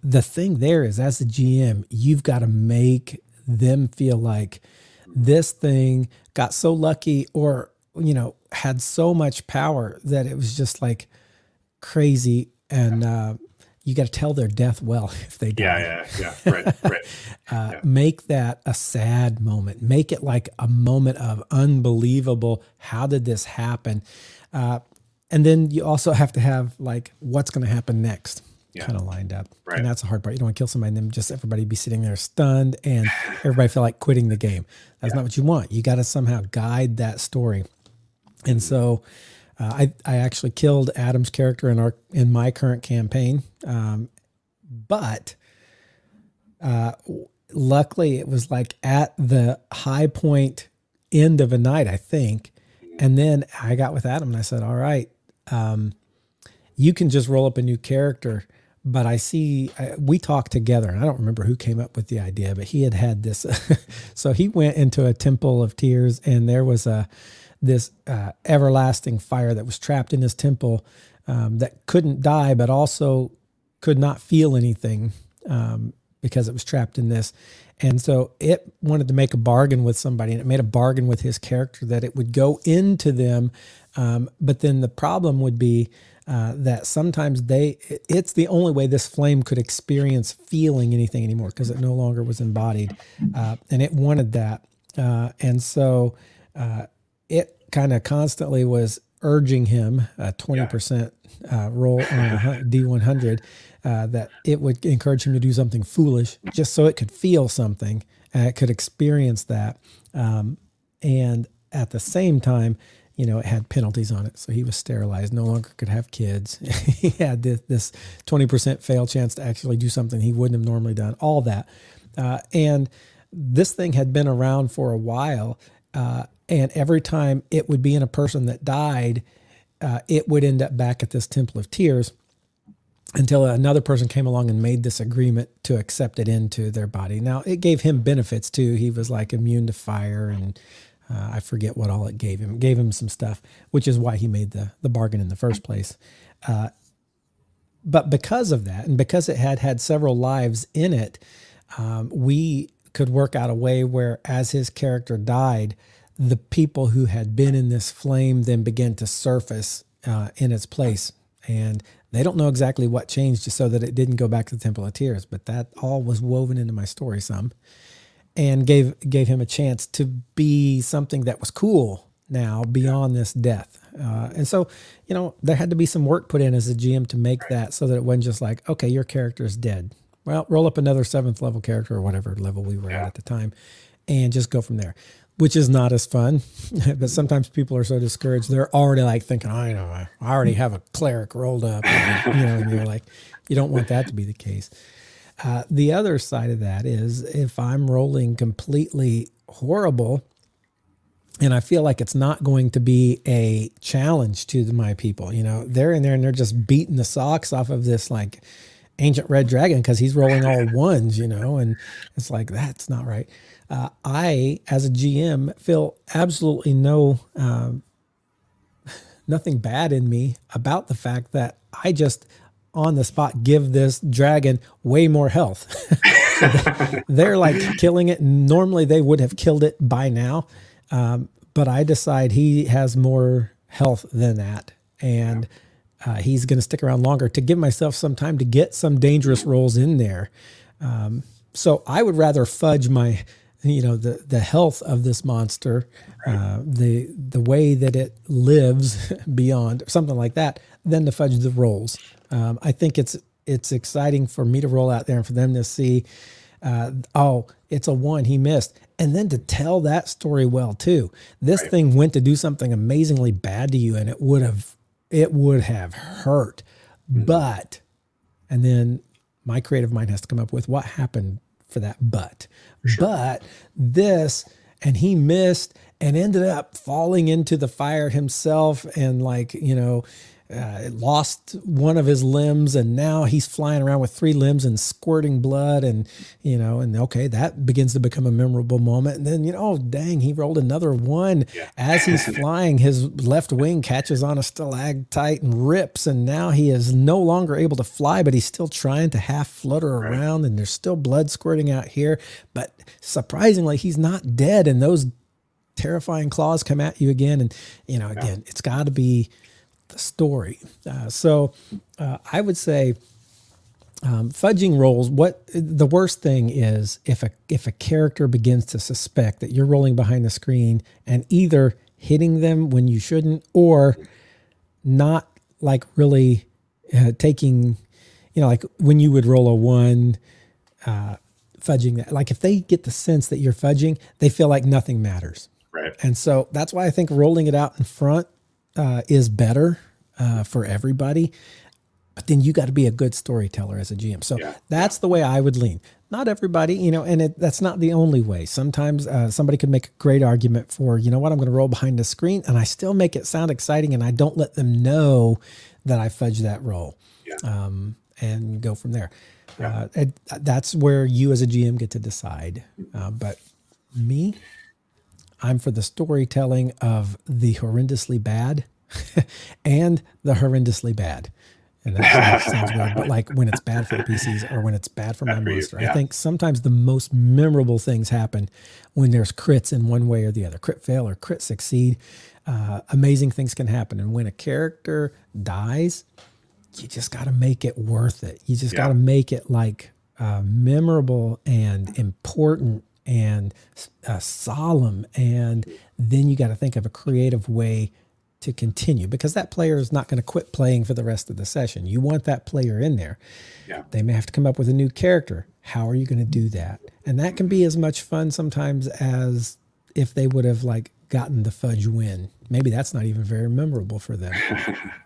Speaker 1: The thing there is, as the GM, you've got to make them feel like this thing got so lucky or, you know, had so much power that it was just like crazy. And uh, you got to tell their death well if they die.
Speaker 2: Yeah, yeah, yeah. Right, right.
Speaker 1: uh, yeah. Make that a sad moment. Make it like a moment of unbelievable. How did this happen? Uh, and then you also have to have like what's going to happen next yeah. kind of lined up. Right. And that's the hard part. You don't want to kill somebody and then just everybody be sitting there stunned and everybody feel like quitting the game. That's yeah. not what you want. You got to somehow guide that story. And so uh, I, I actually killed Adam's character in our in my current campaign. Um, but uh, luckily it was like at the high point end of a night, I think. And then I got with Adam and I said, all right, um, you can just roll up a new character but I see I, we talked together, and I don't remember who came up with the idea, but he had had this. so he went into a temple of tears, and there was a this uh, everlasting fire that was trapped in this temple um, that couldn't die, but also could not feel anything um, because it was trapped in this. And so it wanted to make a bargain with somebody, and it made a bargain with his character that it would go into them. Um, but then the problem would be uh, that sometimes they it's the only way this flame could experience feeling anything anymore because it no longer was embodied uh, and it wanted that uh, and so uh, it kind of constantly was urging him a 20% uh, roll on a D100 uh, that it would encourage him to do something foolish just so it could feel something, uh, it could experience that. Um, and at the same time, you know, it had penalties on it. So he was sterilized, no longer could have kids. he had this, this 20% fail chance to actually do something he wouldn't have normally done, all that. Uh, and this thing had been around for a while. Uh, and every time it would be in a person that died, uh, it would end up back at this Temple of Tears until another person came along and made this agreement to accept it into their body. Now, it gave him benefits too. He was like immune to fire and uh, I forget what all it gave him. It gave him some stuff, which is why he made the, the bargain in the first place. Uh, but because of that, and because it had had several lives in it, um, we could work out a way where, as his character died, the people who had been in this flame then began to surface uh, in its place. And they don't know exactly what changed so that it didn't go back to the Temple of Tears, but that all was woven into my story some and gave gave him a chance to be something that was cool now beyond this death. Uh, and so, you know, there had to be some work put in as a GM to make that so that it wasn't just like, okay, your character is dead. Well, roll up another seventh level character or whatever level we were yeah. at at the time and just go from there which is not as fun. but sometimes people are so discouraged, they're already like thinking, I know, I already have a cleric rolled up. And, you know, and you're like, you don't want that to be the case. Uh, the other side of that is if I'm rolling completely horrible and I feel like it's not going to be a challenge to my people, you know, they're in there and they're just beating the socks off of this like ancient red dragon because he's rolling all ones, you know, and it's like, that's not right uh, I, as a GM, feel absolutely no um, nothing bad in me about the fact that I just on the spot give this dragon way more health. they're like killing it. Normally they would have killed it by now, um, but I decide he has more health than that, and uh, he's going to stick around longer to give myself some time to get some dangerous rolls in there. Um, so I would rather fudge my you know the the health of this monster, uh, the the way that it lives beyond something like that, than to fudge the rolls. Um, I think it's it's exciting for me to roll out there and for them to see, uh, oh, it's a one he missed, and then to tell that story well too. This right. thing went to do something amazingly bad to you, and it would have it would have hurt, mm-hmm. but, and then my creative mind has to come up with what happened for that but. Sure. But this, and he missed and ended up falling into the fire himself and like, you know, uh, it lost one of his limbs and now he's flying around with three limbs and squirting blood and you know and okay that begins to become a memorable moment and then you know oh dang he rolled another one yeah. as he's flying his left wing catches on a stalactite and rips and now he is no longer able to fly but he's still trying to half flutter right. around and there's still blood squirting out here but surprisingly he's not dead and those terrifying claws come at you again and you know again yeah. it's got to be the story. Uh, so uh, I would say um, fudging rolls. What the worst thing is if a if a character begins to suspect that you're rolling behind the screen and either hitting them when you shouldn't or not like really uh, taking, you know, like when you would roll a one. Uh, fudging that like if they get the sense that you're fudging they feel like nothing matters
Speaker 2: right
Speaker 1: and so that's why i think rolling it out in front uh, is better uh, for everybody. But then you got to be a good storyteller as a GM. So yeah. that's the way I would lean. Not everybody, you know, and it, that's not the only way. Sometimes uh, somebody could make a great argument for, you know what, I'm going to roll behind the screen and I still make it sound exciting and I don't let them know that I fudge that roll yeah. um, and go from there. Yeah. Uh, it, that's where you as a GM get to decide. Uh, but me, I'm for the storytelling of the horrendously bad and the horrendously bad. And that sounds weird, but like when it's bad for the PCs or when it's bad for my monster. Yeah. I think sometimes the most memorable things happen when there's crits in one way or the other crit fail or crit succeed. Uh, amazing things can happen. And when a character dies, you just got to make it worth it. You just yeah. got to make it like uh, memorable and important and uh, solemn. And then you got to think of a creative way to continue because that player is not going to quit playing for the rest of the session. You want that player in there.
Speaker 2: Yeah.
Speaker 1: They may have to come up with a new character. How are you going to do that? And that can be as much fun sometimes as if they would have like gotten the fudge win. Maybe that's not even very memorable for them.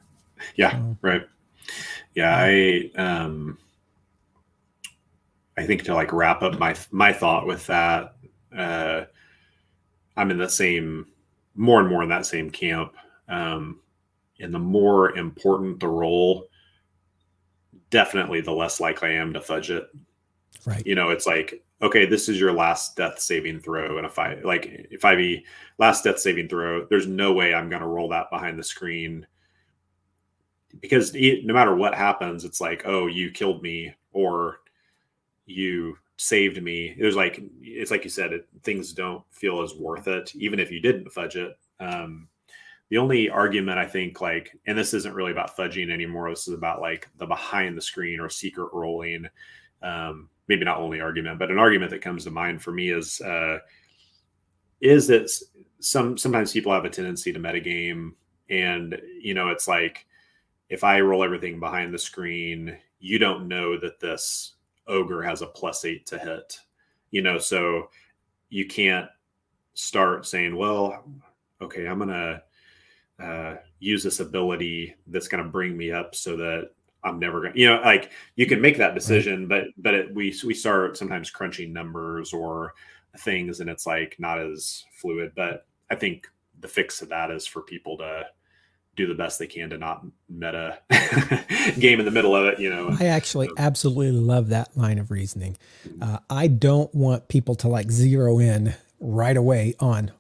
Speaker 2: yeah, right. Yeah, I um I think to like wrap up my my thought with that, uh I'm in the same more and more in that same camp. Um and the more important the roll, definitely the less likely I am to fudge it.
Speaker 1: Right.
Speaker 2: You know, it's like, okay, this is your last death saving throw. And if I like if I be last death saving throw, there's no way I'm gonna roll that behind the screen because it, no matter what happens, it's like, oh, you killed me or you saved me. There's like, it's like you said, it, things don't feel as worth it, even if you didn't fudge it. Um, the only argument I think, like, and this isn't really about fudging anymore. This is about like the behind the screen or secret rolling. Um, maybe not only argument, but an argument that comes to mind for me is uh, is that some sometimes people have a tendency to metagame, and you know, it's like if I roll everything behind the screen, you don't know that this ogre has a plus eight to hit. You know, so you can't start saying, well, okay, I'm gonna uh, use this ability that's gonna bring me up so that I'm never gonna, you know, like you can make that decision, but but it, we we start sometimes crunching numbers or things, and it's like not as fluid. But I think the fix to that is for people to do the best they can to not meta game in the middle of it. You know,
Speaker 1: I actually so. absolutely love that line of reasoning. Mm-hmm. Uh, I don't want people to like zero in right away on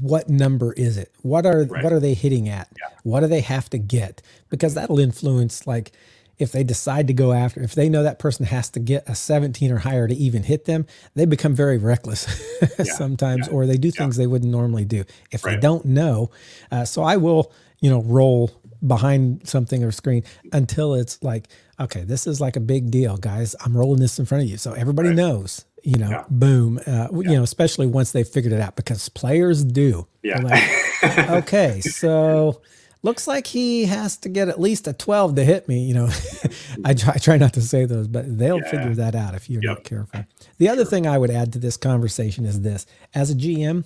Speaker 1: what number is it? What are right. what are they hitting at? Yeah. What do they have to get? Because that'll influence like if they decide to go after, if they know that person has to get a 17 or higher to even hit them, they become very reckless yeah. sometimes, yeah. or they do things they wouldn't normally do. If right. they don't know, uh, so I will, you know, roll behind something or screen until it's like, okay, this is like a big deal, guys. I'm rolling this in front of you, so everybody right. knows. You know, yeah. boom. Uh, you know, especially once they figured it out, because players do.
Speaker 2: Yeah.
Speaker 1: Like, okay, so looks like he has to get at least a 12 to hit me. You know, I, try, I, try, not to say those, but they'll yeah. figure that out if you're yep. not careful. The other sure. thing I would add to this conversation is this as a GM,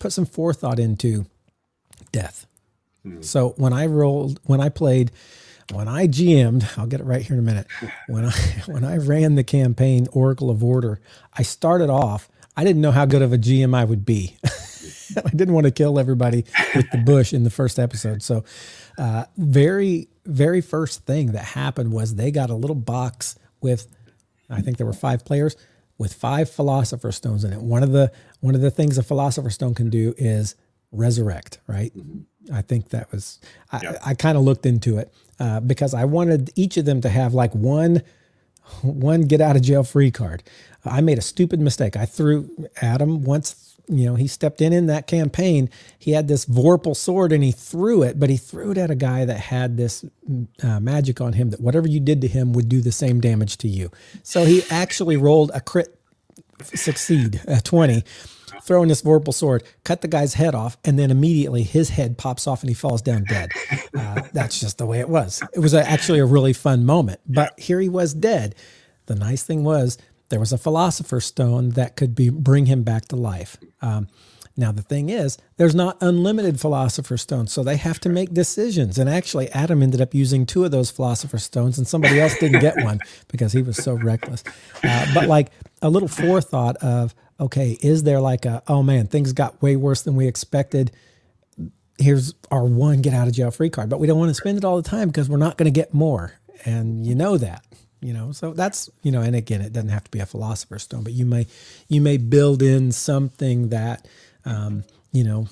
Speaker 1: put some forethought into death. Mm-hmm. So when I rolled, when I played, when I GM'd, I'll get it right here in a minute. When I when I ran the campaign Oracle of Order, I started off. I didn't know how good of a GM I would be. I didn't want to kill everybody with the bush in the first episode. So, uh, very, very first thing that happened was they got a little box with, I think there were five players with five philosopher stones in it. One of the one of the things a philosopher stone can do is resurrect. Right. I think that was. I, yep. I kind of looked into it uh, because I wanted each of them to have like one one get out of jail free card. I made a stupid mistake. I threw Adam once you know, he stepped in in that campaign. He had this Vorpal sword and he threw it, but he threw it at a guy that had this uh, magic on him that whatever you did to him would do the same damage to you. So he actually rolled a crit succeed, a 20, throwing this Vorpal sword, cut the guy's head off, and then immediately his head pops off and he falls down dead. Uh, that's just the way it was. It was a, actually a really fun moment, but here he was dead. The nice thing was there was a philosopher's stone that could be bring him back to life. Um, now the thing is, there's not unlimited philosopher's stones, so they have to make decisions. And actually, Adam ended up using two of those philosopher's stones, and somebody else didn't get one because he was so reckless. Uh, but like a little forethought of, okay, is there like a, oh man, things got way worse than we expected. Here's our one get out of jail free card, but we don't want to spend it all the time because we're not going to get more, and you know that you know? So that's you know and again it doesn't have to be a philosopher's stone but you may you may build in something that um, you know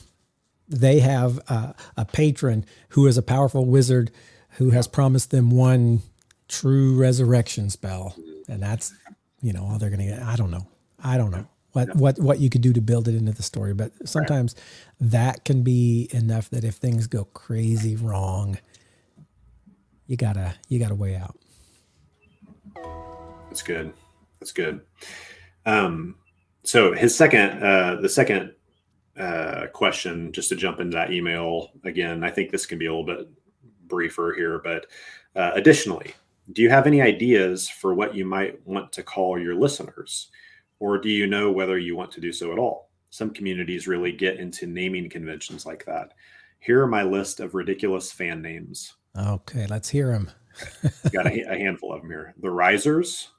Speaker 1: they have a, a patron who is a powerful wizard who has promised them one true resurrection spell. And that's you know all they're gonna get i don't know. I don't know what what what you could do to build it into the story but sometimes that can be enough that if things go crazy wrong you gotta you gotta weigh out
Speaker 2: that's good. That's good. Um, so his second, uh, the second uh, question just to jump into that email again. I think this can be a little bit briefer here, but uh, additionally, do you have any ideas for what you might want to call your listeners? Or do you know whether you want to do so at all? Some communities really get into naming conventions like that. Here are my list of ridiculous fan names.
Speaker 1: Okay, let's hear them.
Speaker 2: Got a, a, handful of them here. The Risers,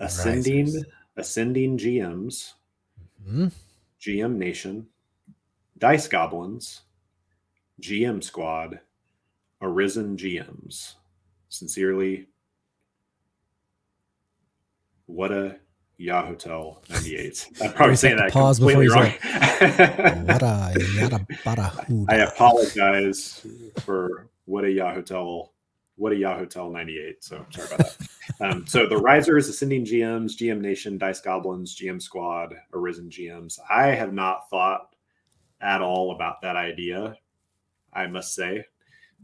Speaker 2: Ascending, Risers. Ascending GMs, mm-hmm. GM Nation, Dice Goblins, GM Squad, Arisen GMs. Sincerely, what a Yahotel 98. I'm probably saying that pause completely wrong. yada, yada, bada, I apologize for what a Yahotel, what a Yahotel 98. So sorry about that. um, so the Risers, Ascending GMs, GM Nation, Dice Goblins, GM Squad, Arisen GMs. I have not thought at all about that idea. I must say.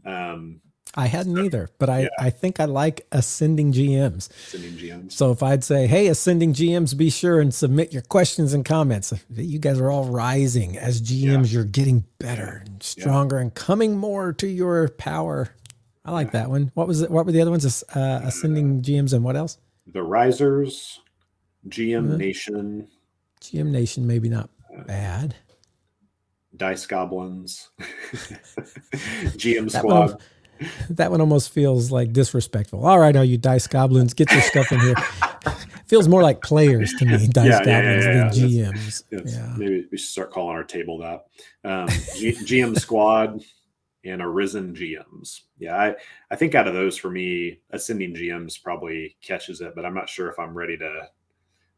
Speaker 2: Um,
Speaker 1: I hadn't either, but I, yeah. I think I like ascending GMs.
Speaker 2: Ascending GMs.
Speaker 1: So if I'd say, hey, ascending GMs, be sure and submit your questions and comments. You guys are all rising as GMs. Yeah. You're getting better and stronger yeah. and coming more to your power. I like that one. What was it? What were the other ones? Uh, ascending GMs and what else?
Speaker 2: The Risers, GM uh, Nation.
Speaker 1: GM Nation, maybe not uh, bad.
Speaker 2: Dice Goblins, GM Squad.
Speaker 1: That one almost feels like disrespectful. All right, all you dice goblins, get your stuff in here. feels more like players to me, dice yeah, goblins, yeah, yeah, than GMs.
Speaker 2: yeah. Maybe we should start calling our table that. Um, G- GM squad and arisen GMs. Yeah, I, I think out of those for me, ascending GMs probably catches it, but I'm not sure if I'm ready to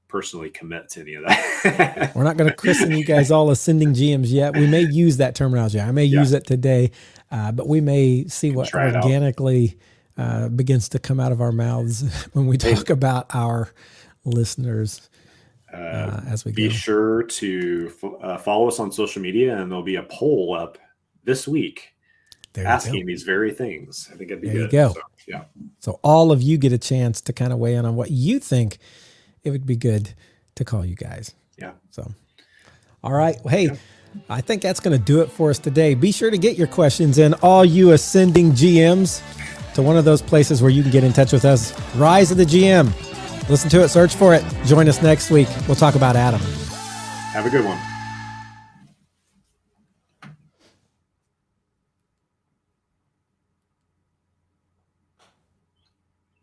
Speaker 2: personally commit to any of that.
Speaker 1: We're not going to christen you guys all ascending GMs yet. We may use that terminology. I may use it today. Uh, but we may see what organically uh, begins to come out of our mouths when we talk about our listeners. Uh, uh as we
Speaker 2: be
Speaker 1: go.
Speaker 2: sure to uh, follow us on social media, and there'll be a poll up this week asking these very things. I think it'd be
Speaker 1: there
Speaker 2: good.
Speaker 1: You go.
Speaker 2: So, yeah.
Speaker 1: So all of you get a chance to kind of weigh in on what you think it would be good to call you guys.
Speaker 2: Yeah.
Speaker 1: So, all right. Well, hey. Yeah. I think that's going to do it for us today. Be sure to get your questions in, all you ascending GMs, to one of those places where you can get in touch with us. Rise of the GM. Listen to it, search for it. Join us next week. We'll talk about Adam.
Speaker 2: Have a good one.